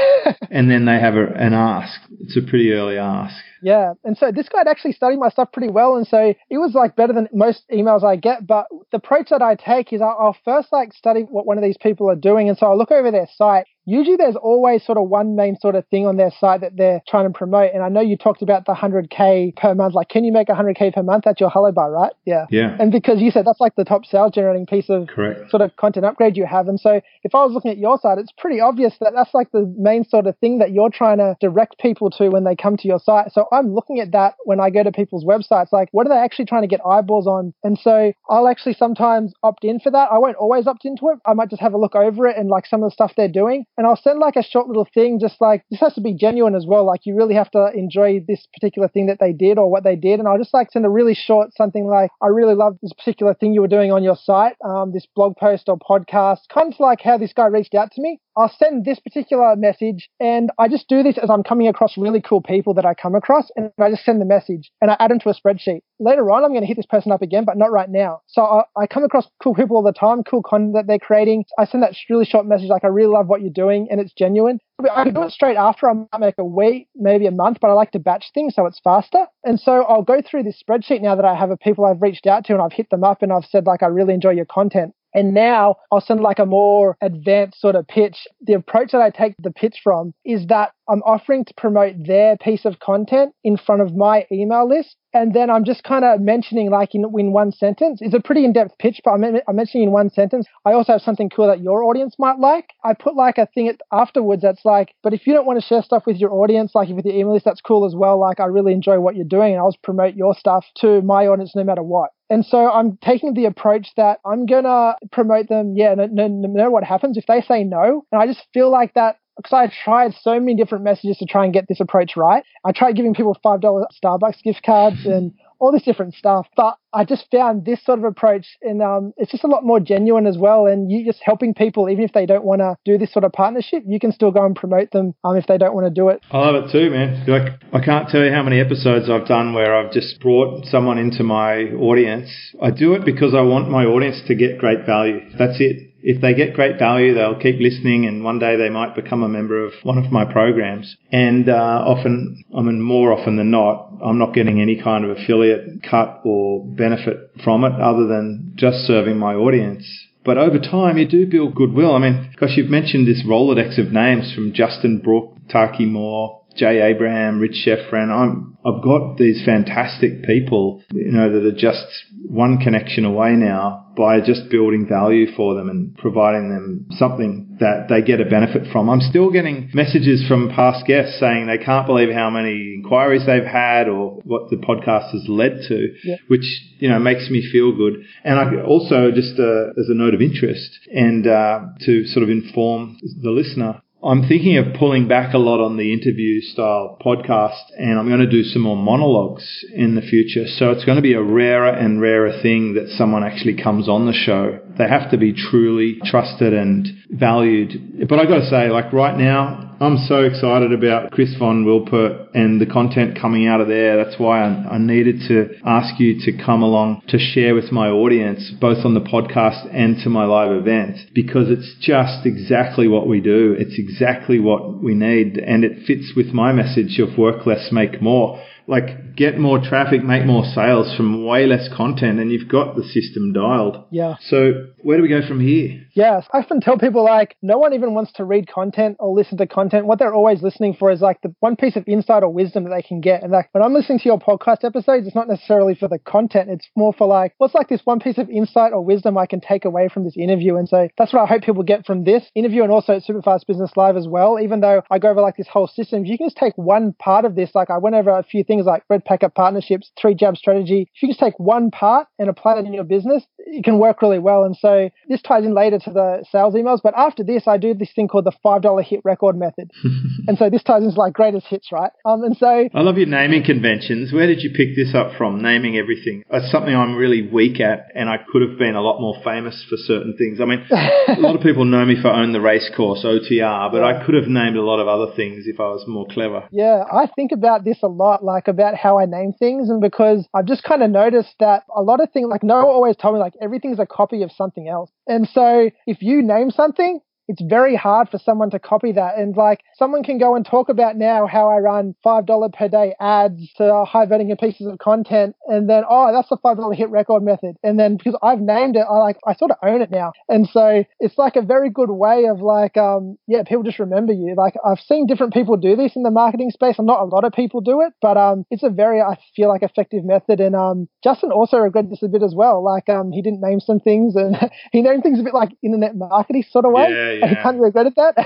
Speaker 4: *laughs* and then they have a, an ask. It's a pretty early ask.
Speaker 1: Yeah. And so this guy had actually studied my stuff pretty well. And so it was like better than most emails I get. But the approach that I take is I'll, first like study what one of these people are doing. And so I'll look over their site. Usually there's always sort of one main sort of thing on their site that they're trying to promote. And I know you talked about the 100K per month. Like, can you make 100K per month? That's your hello bar, right? Yeah.
Speaker 4: Yeah.
Speaker 1: And because you said that's like the top sales generating piece of
Speaker 4: Correct.
Speaker 1: sort of content upgrade you have. And so if I was looking at your site, it's pretty obvious that that's like the main sort of thing that you're trying to direct people to when they come to your site. So I'm looking at that when I go to people's websites, like what are they actually trying to get eyeballs on? And so I'll actually sometimes opt in for that. I won't always opt into it. I might just have a look over it and like some of the stuff they're doing. And I'll send like a short little thing, just like this has to be genuine as well. Like you really have to enjoy this particular thing that they did or what they did. And I'll just like send a really short something like, I really love this particular thing you were doing on your site, um, this blog post or podcast, kind of like how this guy reached out to me. I'll send this particular message and I just do this as I'm coming across really cool people that I come across and I just send the message and I add them to a spreadsheet. Later on, I'm going to hit this person up again, but not right now. So I, I come across cool people all the time, cool content that they're creating. I send that really short message like, I really love what you're doing and it's genuine. I can do it straight after. I might make a week, maybe a month, but I like to batch things so it's faster. And so I'll go through this spreadsheet now that I have of people I've reached out to and I've hit them up and I've said like, I really enjoy your content. And now I'll send like a more advanced sort of pitch. The approach that I take the pitch from is that I'm offering to promote their piece of content in front of my email list. And then I'm just kind of mentioning, like in, in one sentence, it's a pretty in depth pitch, but I'm, I'm mentioning in one sentence, I also have something cool that your audience might like. I put like a thing afterwards that's like, but if you don't want to share stuff with your audience, like with your email list, that's cool as well. Like, I really enjoy what you're doing and I'll promote your stuff to my audience no matter what. And so I'm taking the approach that I'm going to promote them, yeah, no, no, no matter what happens. If they say no, and I just feel like that because I tried so many different messages to try and get this approach right. I tried giving people $5 Starbucks gift cards and all this different stuff. But I just found this sort of approach, and um, it's just a lot more genuine as well. And you just helping people, even if they don't want to do this sort of partnership, you can still go and promote them um, if they don't want to do it.
Speaker 4: I love it too, man. Like I can't tell you how many episodes I've done where I've just brought someone into my audience. I do it because I want my audience to get great value. That's it if they get great value, they'll keep listening, and one day they might become a member of one of my programs. And uh, often, I mean, more often than not, I'm not getting any kind of affiliate cut or benefit from it, other than just serving my audience. But over time, you do build goodwill. I mean, gosh, you've mentioned this Rolodex of names from Justin Brooke, Taki Moore, Jay Abraham, Rich Schefren. I'm, I've got these fantastic people, you know, that are just one connection away now by just building value for them and providing them something that they get a benefit from. I'm still getting messages from past guests saying they can't believe how many inquiries they've had or what the podcast has led to, yeah. which, you know, makes me feel good. And I also just uh, as a note of interest and uh, to sort of inform the listener, I'm thinking of pulling back a lot on the interview style podcast and I'm going to do some more monologues in the future. So it's going to be a rarer and rarer thing that someone actually comes on the show. They have to be truly trusted and valued. But I got to say, like right now, I'm so excited about Chris von Wilpert and the content coming out of there. That's why I, I, needed to ask you to come along to share with my audience, both on the podcast and to my live events, because it's just exactly what we do. It's exactly what we need. And it fits with my message of work less, make more like get more traffic, make more sales from way less content, and you've got the system dialed.
Speaker 1: Yeah.
Speaker 4: So where do we go from here?
Speaker 1: Yes, I often tell people like no one even wants to read content or listen to content. What they're always listening for is like the one piece of insight or wisdom that they can get. And like when I'm listening to your podcast episodes, it's not necessarily for the content. It's more for like what's like this one piece of insight or wisdom I can take away from this interview. And so that's what I hope people get from this interview and also at Superfast Business Live as well. Even though I go over like this whole system, you can just take one part of this, like I went over a few things like red packet partnerships, three jab strategy. If you just take one part and apply that in your business, it can work really well. And so this ties in later to the sales emails. But after this, I do this thing called the $5 hit record method. *laughs* and so this ties into like greatest hits, right? Um, and so
Speaker 4: I love your naming conventions. Where did you pick this up from? Naming everything. It's something I'm really weak at, and I could have been a lot more famous for certain things. I mean, *laughs* a lot of people know me for Own the Race Course, OTR, but I could have named a lot of other things if I was more clever.
Speaker 1: Yeah, I think about this a lot, like about how I name things, and because I've just kind of noticed that a lot of things, like Noah always told me, like everything's a copy of something else. And so if you name something, it's very hard for someone to copy that. And like someone can go and talk about now how I run $5 per day ads to high vetting pieces of content. And then, oh, that's the $5 hit record method. And then because I've named it, I like, I sort of own it now. And so it's like a very good way of like, um, yeah, people just remember you. Like I've seen different people do this in the marketing space and not a lot of people do it, but, um, it's a very, I feel like effective method. And, um, Justin also regretted this a bit as well. Like, um, he didn't name some things and *laughs* he named things a bit like internet marketing sort of way.
Speaker 4: Yeah yeah.
Speaker 1: I can't regret that.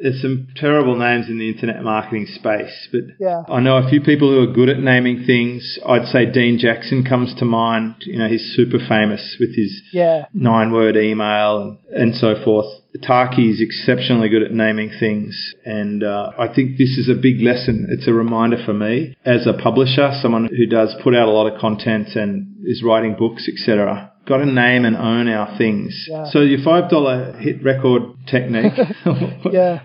Speaker 4: There's some terrible names in the internet marketing space, but
Speaker 1: yeah.
Speaker 4: I know a few people who are good at naming things. I'd say Dean Jackson comes to mind. You know, he's super famous with his
Speaker 1: yeah.
Speaker 4: nine word email and, and so forth. Taki is exceptionally good at naming things, and uh, I think this is a big lesson. It's a reminder for me as a publisher, someone who does put out a lot of content and is writing books, etc got to name and own our things.
Speaker 1: Yeah.
Speaker 4: So your five dollar hit record technique. *laughs* *laughs*
Speaker 1: yeah.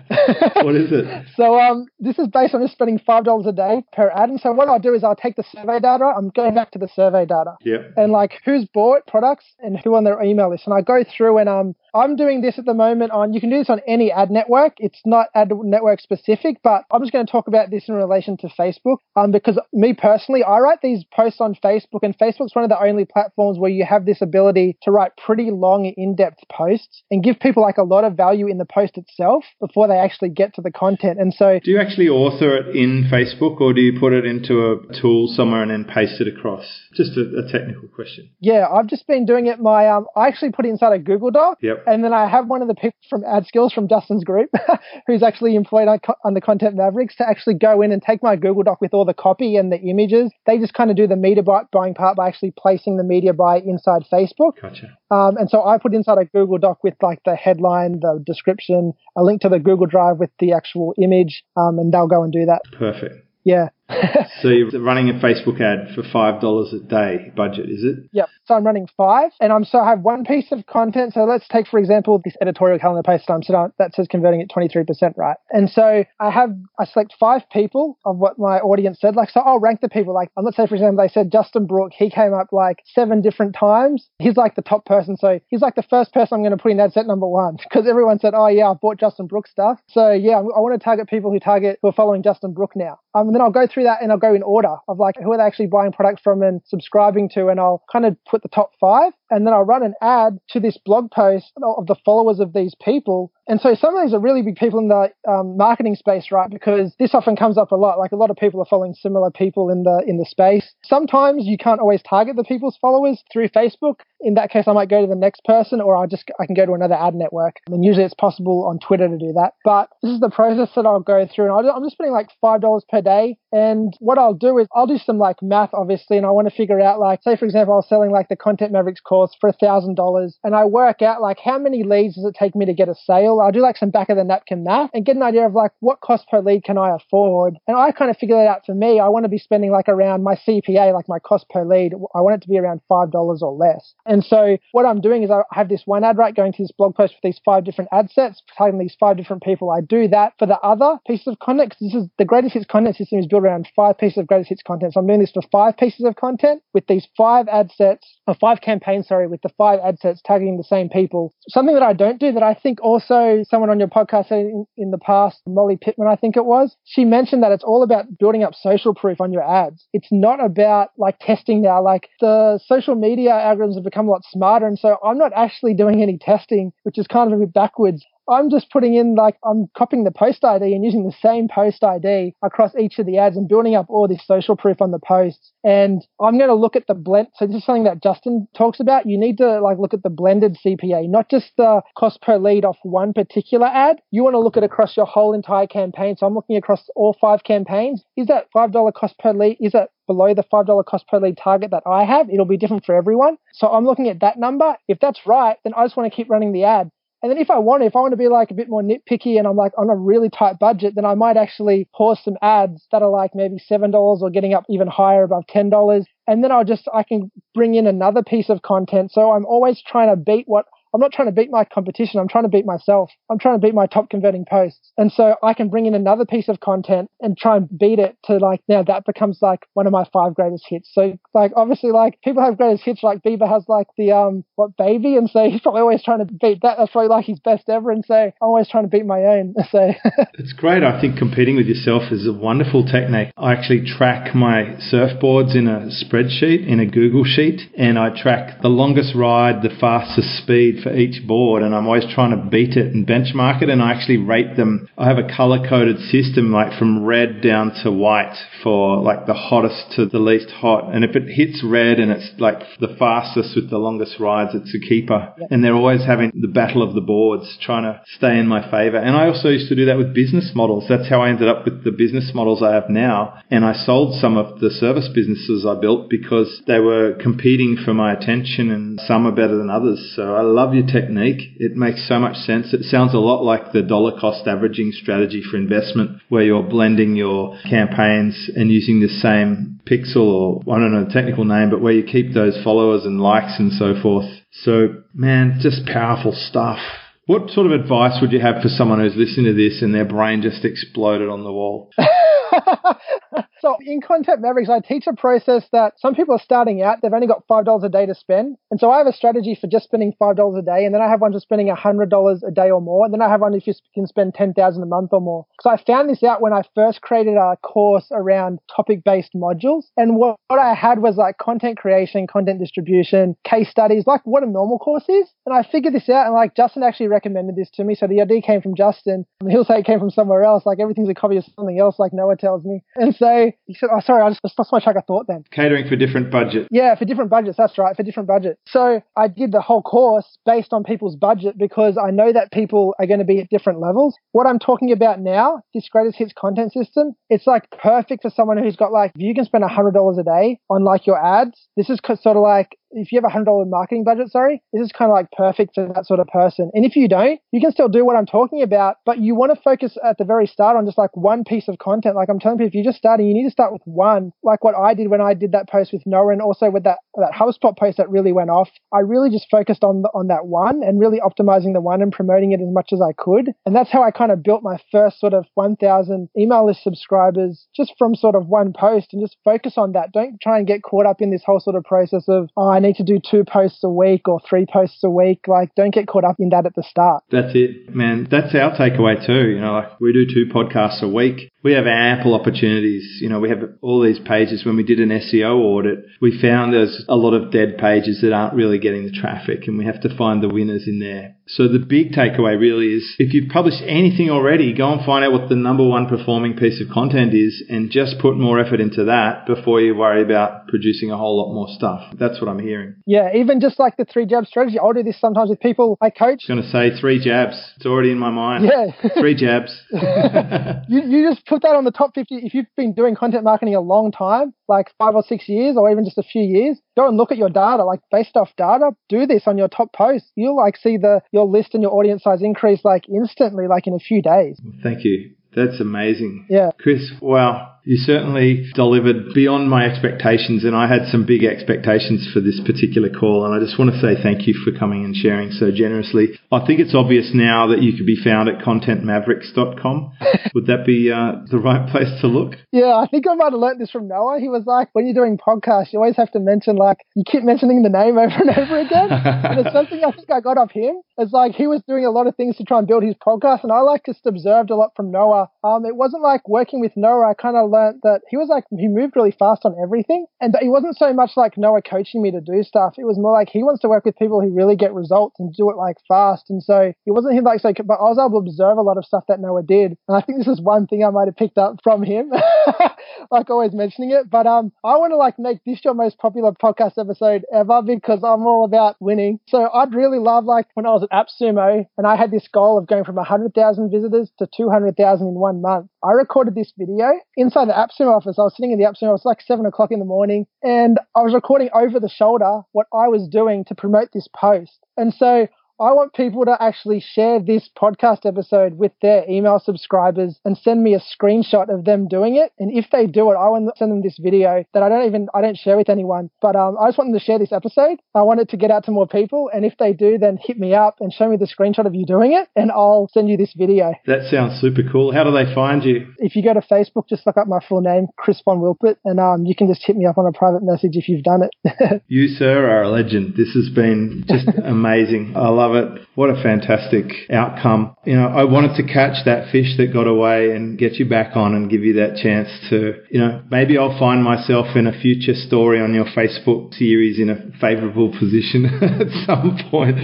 Speaker 4: what is it? *laughs*
Speaker 1: So um, this is based on just spending five dollars a day per ad. And so what I'll do is I'll take the survey data. I'm going back to the survey data.
Speaker 4: Yeah.
Speaker 1: And like who's bought products and who on their email list. And I go through and um, I'm doing this at the moment on. You can do this on any ad network. It's not ad network specific, but I'm just going to talk about this in relation to Facebook. Um, because me personally, I write these posts on Facebook, and Facebook's one of the only platforms where you have this ability to write pretty long, in-depth posts and give people like a lot of value in the post itself before they actually get to the content. And so,
Speaker 4: do you actually author it in Facebook, or do you put it into a tool somewhere and then paste it across? Just a, a technical question.
Speaker 1: Yeah, I've just been doing it. My um, I actually put it inside a Google Doc.
Speaker 4: Yep.
Speaker 1: And then I have one of the people from AdSkills from Justin's group, *laughs* who's actually employed on the Content Mavericks, to actually go in and take my Google Doc with all the copy and the images. They just kind of do the media buying part by actually placing the media buy inside Facebook.
Speaker 4: Gotcha.
Speaker 1: Um, and so I put inside a Google Doc with like the headline, the description, a link to the Google Drive with the actual image, um, and they'll go and do that.
Speaker 4: Perfect.
Speaker 1: Yeah. *laughs*
Speaker 4: so you're running a Facebook ad for five dollars a day budget, is it?
Speaker 1: Yep. So I'm running five, and I'm so I have one piece of content. So let's take for example this editorial calendar post I'm on that says converting at 23%, right? And so I have I select five people of what my audience said. Like so, I'll rank the people. Like let's say for example they said Justin Brooke. He came up like seven different times. He's like the top person. So he's like the first person I'm going to put in ad set number one *laughs* because everyone said, oh yeah, I bought Justin Brooke stuff. So yeah, I want to target people who target who are following Justin Brooke now. Um, and then I'll go through that and I'll go in order of like who are they actually buying product from and subscribing to, and I'll kind of put the top five and then I'll run an ad to this blog post of the followers of these people. And so some of these are really big people in the um, marketing space, right? Because this often comes up a lot. Like a lot of people are following similar people in the in the space. Sometimes you can't always target the people's followers through Facebook. In that case, I might go to the next person, or I just I can go to another ad network. And usually it's possible on Twitter to do that. But this is the process that I'll go through, and I'm just spending like five dollars per day. And what I'll do is I'll do some like math, obviously, and I want to figure out like, say for example, I was selling like the Content Mavericks course for a thousand dollars, and I work out like how many leads does it take me to get a sale. I'll do like some back of the napkin math and get an idea of like what cost per lead can I afford, and I kind of figure that out for me. I want to be spending like around my CPA, like my cost per lead. I want it to be around five dollars or less. And so what I'm doing is I have this one ad right going to this blog post with these five different ad sets, targeting these five different people. I do that for the other pieces of content because this is the greatest hits content system is built around five pieces of greatest hits content. So I'm doing this for five pieces of content with these five ad sets, or five campaigns, sorry, with the five ad sets targeting the same people. Something that I don't do that I think also someone on your podcast in, in the past, Molly Pittman, I think it was, she mentioned that it's all about building up social proof on your ads. It's not about like testing now. Like the social media algorithms have become a lot smarter. And so I'm not actually doing any testing, which is kind of a bit backwards. I'm just putting in like I'm copying the post ID and using the same post ID across each of the ads and building up all this social proof on the posts. And I'm going to look at the blend. So this is something that Justin talks about. You need to like look at the blended CPA, not just the cost per lead off one particular ad. You want to look at across your whole entire campaign. So I'm looking across all five campaigns. Is that $5 cost per lead? Is that below the $5 cost per lead target that I have? It'll be different for everyone. So I'm looking at that number. If that's right, then I just want to keep running the ad. And then if I want, if I want to be like a bit more nitpicky and I'm like on a really tight budget, then I might actually pause some ads that are like maybe $7 or getting up even higher above $10. And then I'll just, I can bring in another piece of content. So I'm always trying to beat what I'm not trying to beat my competition. I'm trying to beat myself. I'm trying to beat my top converting posts. And so I can bring in another piece of content and try and beat it to like now that becomes like one of my five greatest hits. So like obviously like people have greatest hits like Bieber has like the um what baby and so he's probably always trying to beat that. That's probably like his best ever and so I'm always trying to beat my own. *laughs* So
Speaker 4: It's great. I think competing with yourself is a wonderful technique. I actually track my surfboards in a spreadsheet in a Google sheet and I track the longest ride, the fastest speed for each board and I'm always trying to beat it and benchmark it and I actually rate them. I have a color coded system like from red down to white for like the hottest to the least hot. And if it hits red and it's like the fastest with the longest rides, it's a keeper. Yep. And they're always having the battle of the boards trying to stay in my favor. And I also used to do that with business models. That's how I ended up with the business models I have now. And I sold some of the service businesses I built because they were competing for my attention and some are better than others. So I love your technique. It makes so much sense. It sounds a lot like the dollar cost averaging strategy for investment where you're blending your campaigns and using the same pixel or I don't know the technical name, but where you keep those followers and likes and so forth. So man, just powerful stuff. What sort of advice would you have for someone who's listening to this and their brain just exploded on the wall? *laughs*
Speaker 1: so in Content Mavericks, I teach a process that some people are starting out, they've only got $5 a day to spend. And so I have a strategy for just spending $5 a day. And then I have one for spending $100 a day or more. And then I have one if you can spend 10,000 a month or more. So I found this out when I first created a course around topic based modules. And what, what I had was like content creation, content distribution, case studies, like what a normal course is. And I figured this out and like Justin actually recommended this to me. So the idea came from Justin. And he'll say it came from somewhere else. Like everything's a copy of something else, like Noah tells me. And so he said, oh, sorry, I just lost my track of thought then.
Speaker 4: Catering for different budgets.
Speaker 1: Yeah, for different budgets. That's right, for different budgets. So I did the whole course based on people's budget because I know that people are going to be at different levels. What I'm talking about now, this greatest hits content system, it's like perfect for someone who's got like, if you can spend $100 a day on like your ads, this is sort of like if you have a hundred dollar marketing budget, sorry, this is kind of like perfect for that sort of person. And if you don't, you can still do what I'm talking about, but you want to focus at the very start on just like one piece of content. Like I'm telling people, if you're just starting, you need to start with one, like what I did when I did that post with Noah and also with that, that HubSpot post that really went off. I really just focused on, the, on that one and really optimizing the one and promoting it as much as I could. And that's how I kind of built my first sort of 1000 email list subscribers just from sort of one post and just focus on that. Don't try and get caught up in this whole sort of process of, oh, I need to do two posts a week or three posts a week. Like, don't get caught up in that at the start.
Speaker 4: That's it, man. That's our takeaway too. You know, like we do two podcasts a week. We have ample opportunities. You know, we have all these pages. When we did an SEO audit, we found there's a lot of dead pages that aren't really getting the traffic and we have to find the winners in there. So the big takeaway really is if you've published anything already, go and find out what the number one performing piece of content is and just put more effort into that before you worry about producing a whole lot more stuff. That's what I'm hearing.
Speaker 1: Yeah, even just like the three jab strategy. I'll do this sometimes with people I coach.
Speaker 4: I was going to say three jabs. It's already in my mind.
Speaker 1: Yeah. *laughs*
Speaker 4: three jabs. *laughs*
Speaker 1: you, you just put that on the top 50. If you've been doing content marketing a long time, like five or six years or even just a few years, go and look at your data, like based off data, do this on your top posts. You'll like see the your list and your audience size increase like instantly, like in a few days.
Speaker 4: Thank you. That's amazing.
Speaker 1: Yeah.
Speaker 4: Chris, wow you certainly delivered beyond my expectations, and I had some big expectations for this particular call. And I just want to say thank you for coming and sharing so generously. I think it's obvious now that you could be found at contentmavericks.com. *laughs* Would that be uh, the right place to look?
Speaker 1: Yeah, I think I might have learned this from Noah. He was like, when you're doing podcasts, you always have to mention, like, you keep mentioning the name over and over again. *laughs* and it's something I think I got off him. It's like he was doing a lot of things to try and build his podcast, and I like just observed a lot from Noah. Um, it wasn't like working with Noah. I kind of learned that he was like he moved really fast on everything, and he wasn't so much like Noah coaching me to do stuff. It was more like he wants to work with people who really get results and do it like fast. And so it wasn't him like so, but I was able to observe a lot of stuff that Noah did, and I think this is one thing I might have picked up from him, *laughs* like always mentioning it. But um, I want to like make this your most popular podcast episode ever because I'm all about winning. So I'd really love like when I was at AppSumo and I had this goal of going from 100,000 visitors to 200,000 in one month. I recorded this video inside the AppSumo office. I was sitting in the AppSumo. It was like seven o'clock in the morning, and I was recording over the shoulder what I was doing to promote this post. And so I want people to actually share this podcast episode with their email subscribers and send me a screenshot of them doing it. And if they do it, I want to send them this video that I don't even I don't share with anyone. But um, I just want them to share this episode. I want it to get out to more people. And if they do, then hit me up and show me the screenshot of you doing it, and I'll send you this video.
Speaker 4: That sounds super cool. How do they find you?
Speaker 1: If you go to Facebook, just look up my full name, Chris Von Wilpert, and um, you can just hit me up on a private message if you've done it. *laughs*
Speaker 4: you, sir, are a legend. This has been just *laughs* amazing. I love it. What a fantastic outcome. You know, I wanted to catch that fish that got away and get you back on and give you that chance to, you know, maybe I'll find myself in a future story on your Facebook series in a favorable position *laughs* at some point.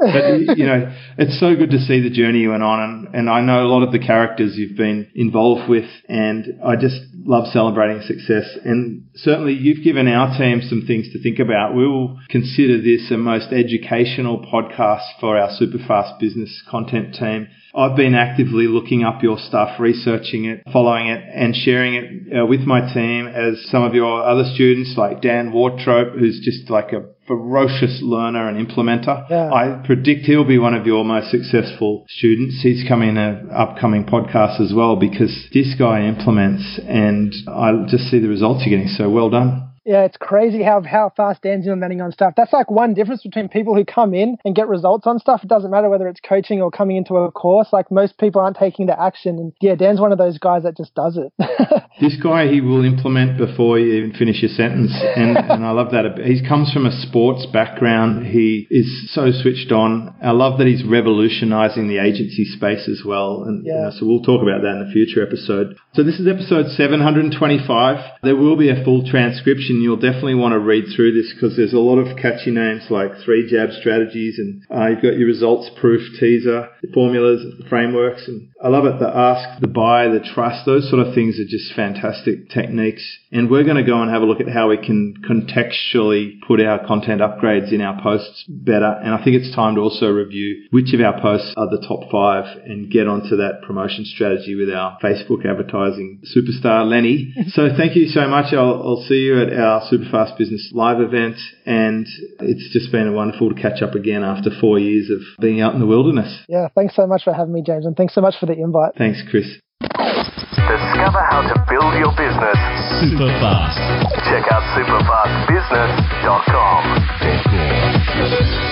Speaker 4: But, you know, it's so good to see the journey you went on. And, and I know a lot of the characters you've been involved with. And I just love celebrating success. And certainly you've given our team some things to think about. We will consider this a most educational podcast for our Superfast business content team. I've been actively looking up your stuff, researching it, following it, and sharing it uh, with my team as some of your other students, like Dan Wartrope, who's just like a ferocious learner and implementer.
Speaker 1: Yeah.
Speaker 4: I predict he'll be one of your most successful students. He's coming in an upcoming podcast as well because this guy implements and I just see the results you're getting. So well done.
Speaker 1: Yeah, it's crazy how, how fast Dan's implementing on stuff. That's like one difference between people who come in and get results on stuff. It doesn't matter whether it's coaching or coming into a course. Like most people aren't taking the action. And yeah, Dan's one of those guys that just does it. *laughs*
Speaker 4: this guy, he will implement before you even finish your sentence. And, and I love that. He comes from a sports background. He is so switched on. I love that he's revolutionizing the agency space as well. And
Speaker 1: Yeah.
Speaker 4: you know, so we'll talk about that in a future episode. So this is episode 725. There will be a full transcription. You'll definitely want to read through this because there's a lot of catchy names like three jab strategies and uh, you've got your results proof teaser, formulas, frameworks. And I love it. The ask, the buy, the trust, those sort of things are just fantastic techniques. And we're going to go and have a look at how we can contextually put our content upgrades in our posts better. And I think it's time to also review which of our posts are the top five and get onto that promotion strategy with our Facebook advertising superstar, Lenny. *laughs* so thank you so much. I'll, I'll see you at our Superfast Business live event. And it's just been wonderful to catch up again after four years of being out in the wilderness.
Speaker 1: yeah, thanks so much for having me, James. And thanks so much for the invite.
Speaker 4: Thanks, Chris.
Speaker 3: Discover how to build your business
Speaker 2: super fast.
Speaker 3: Check out superfastbusiness.com.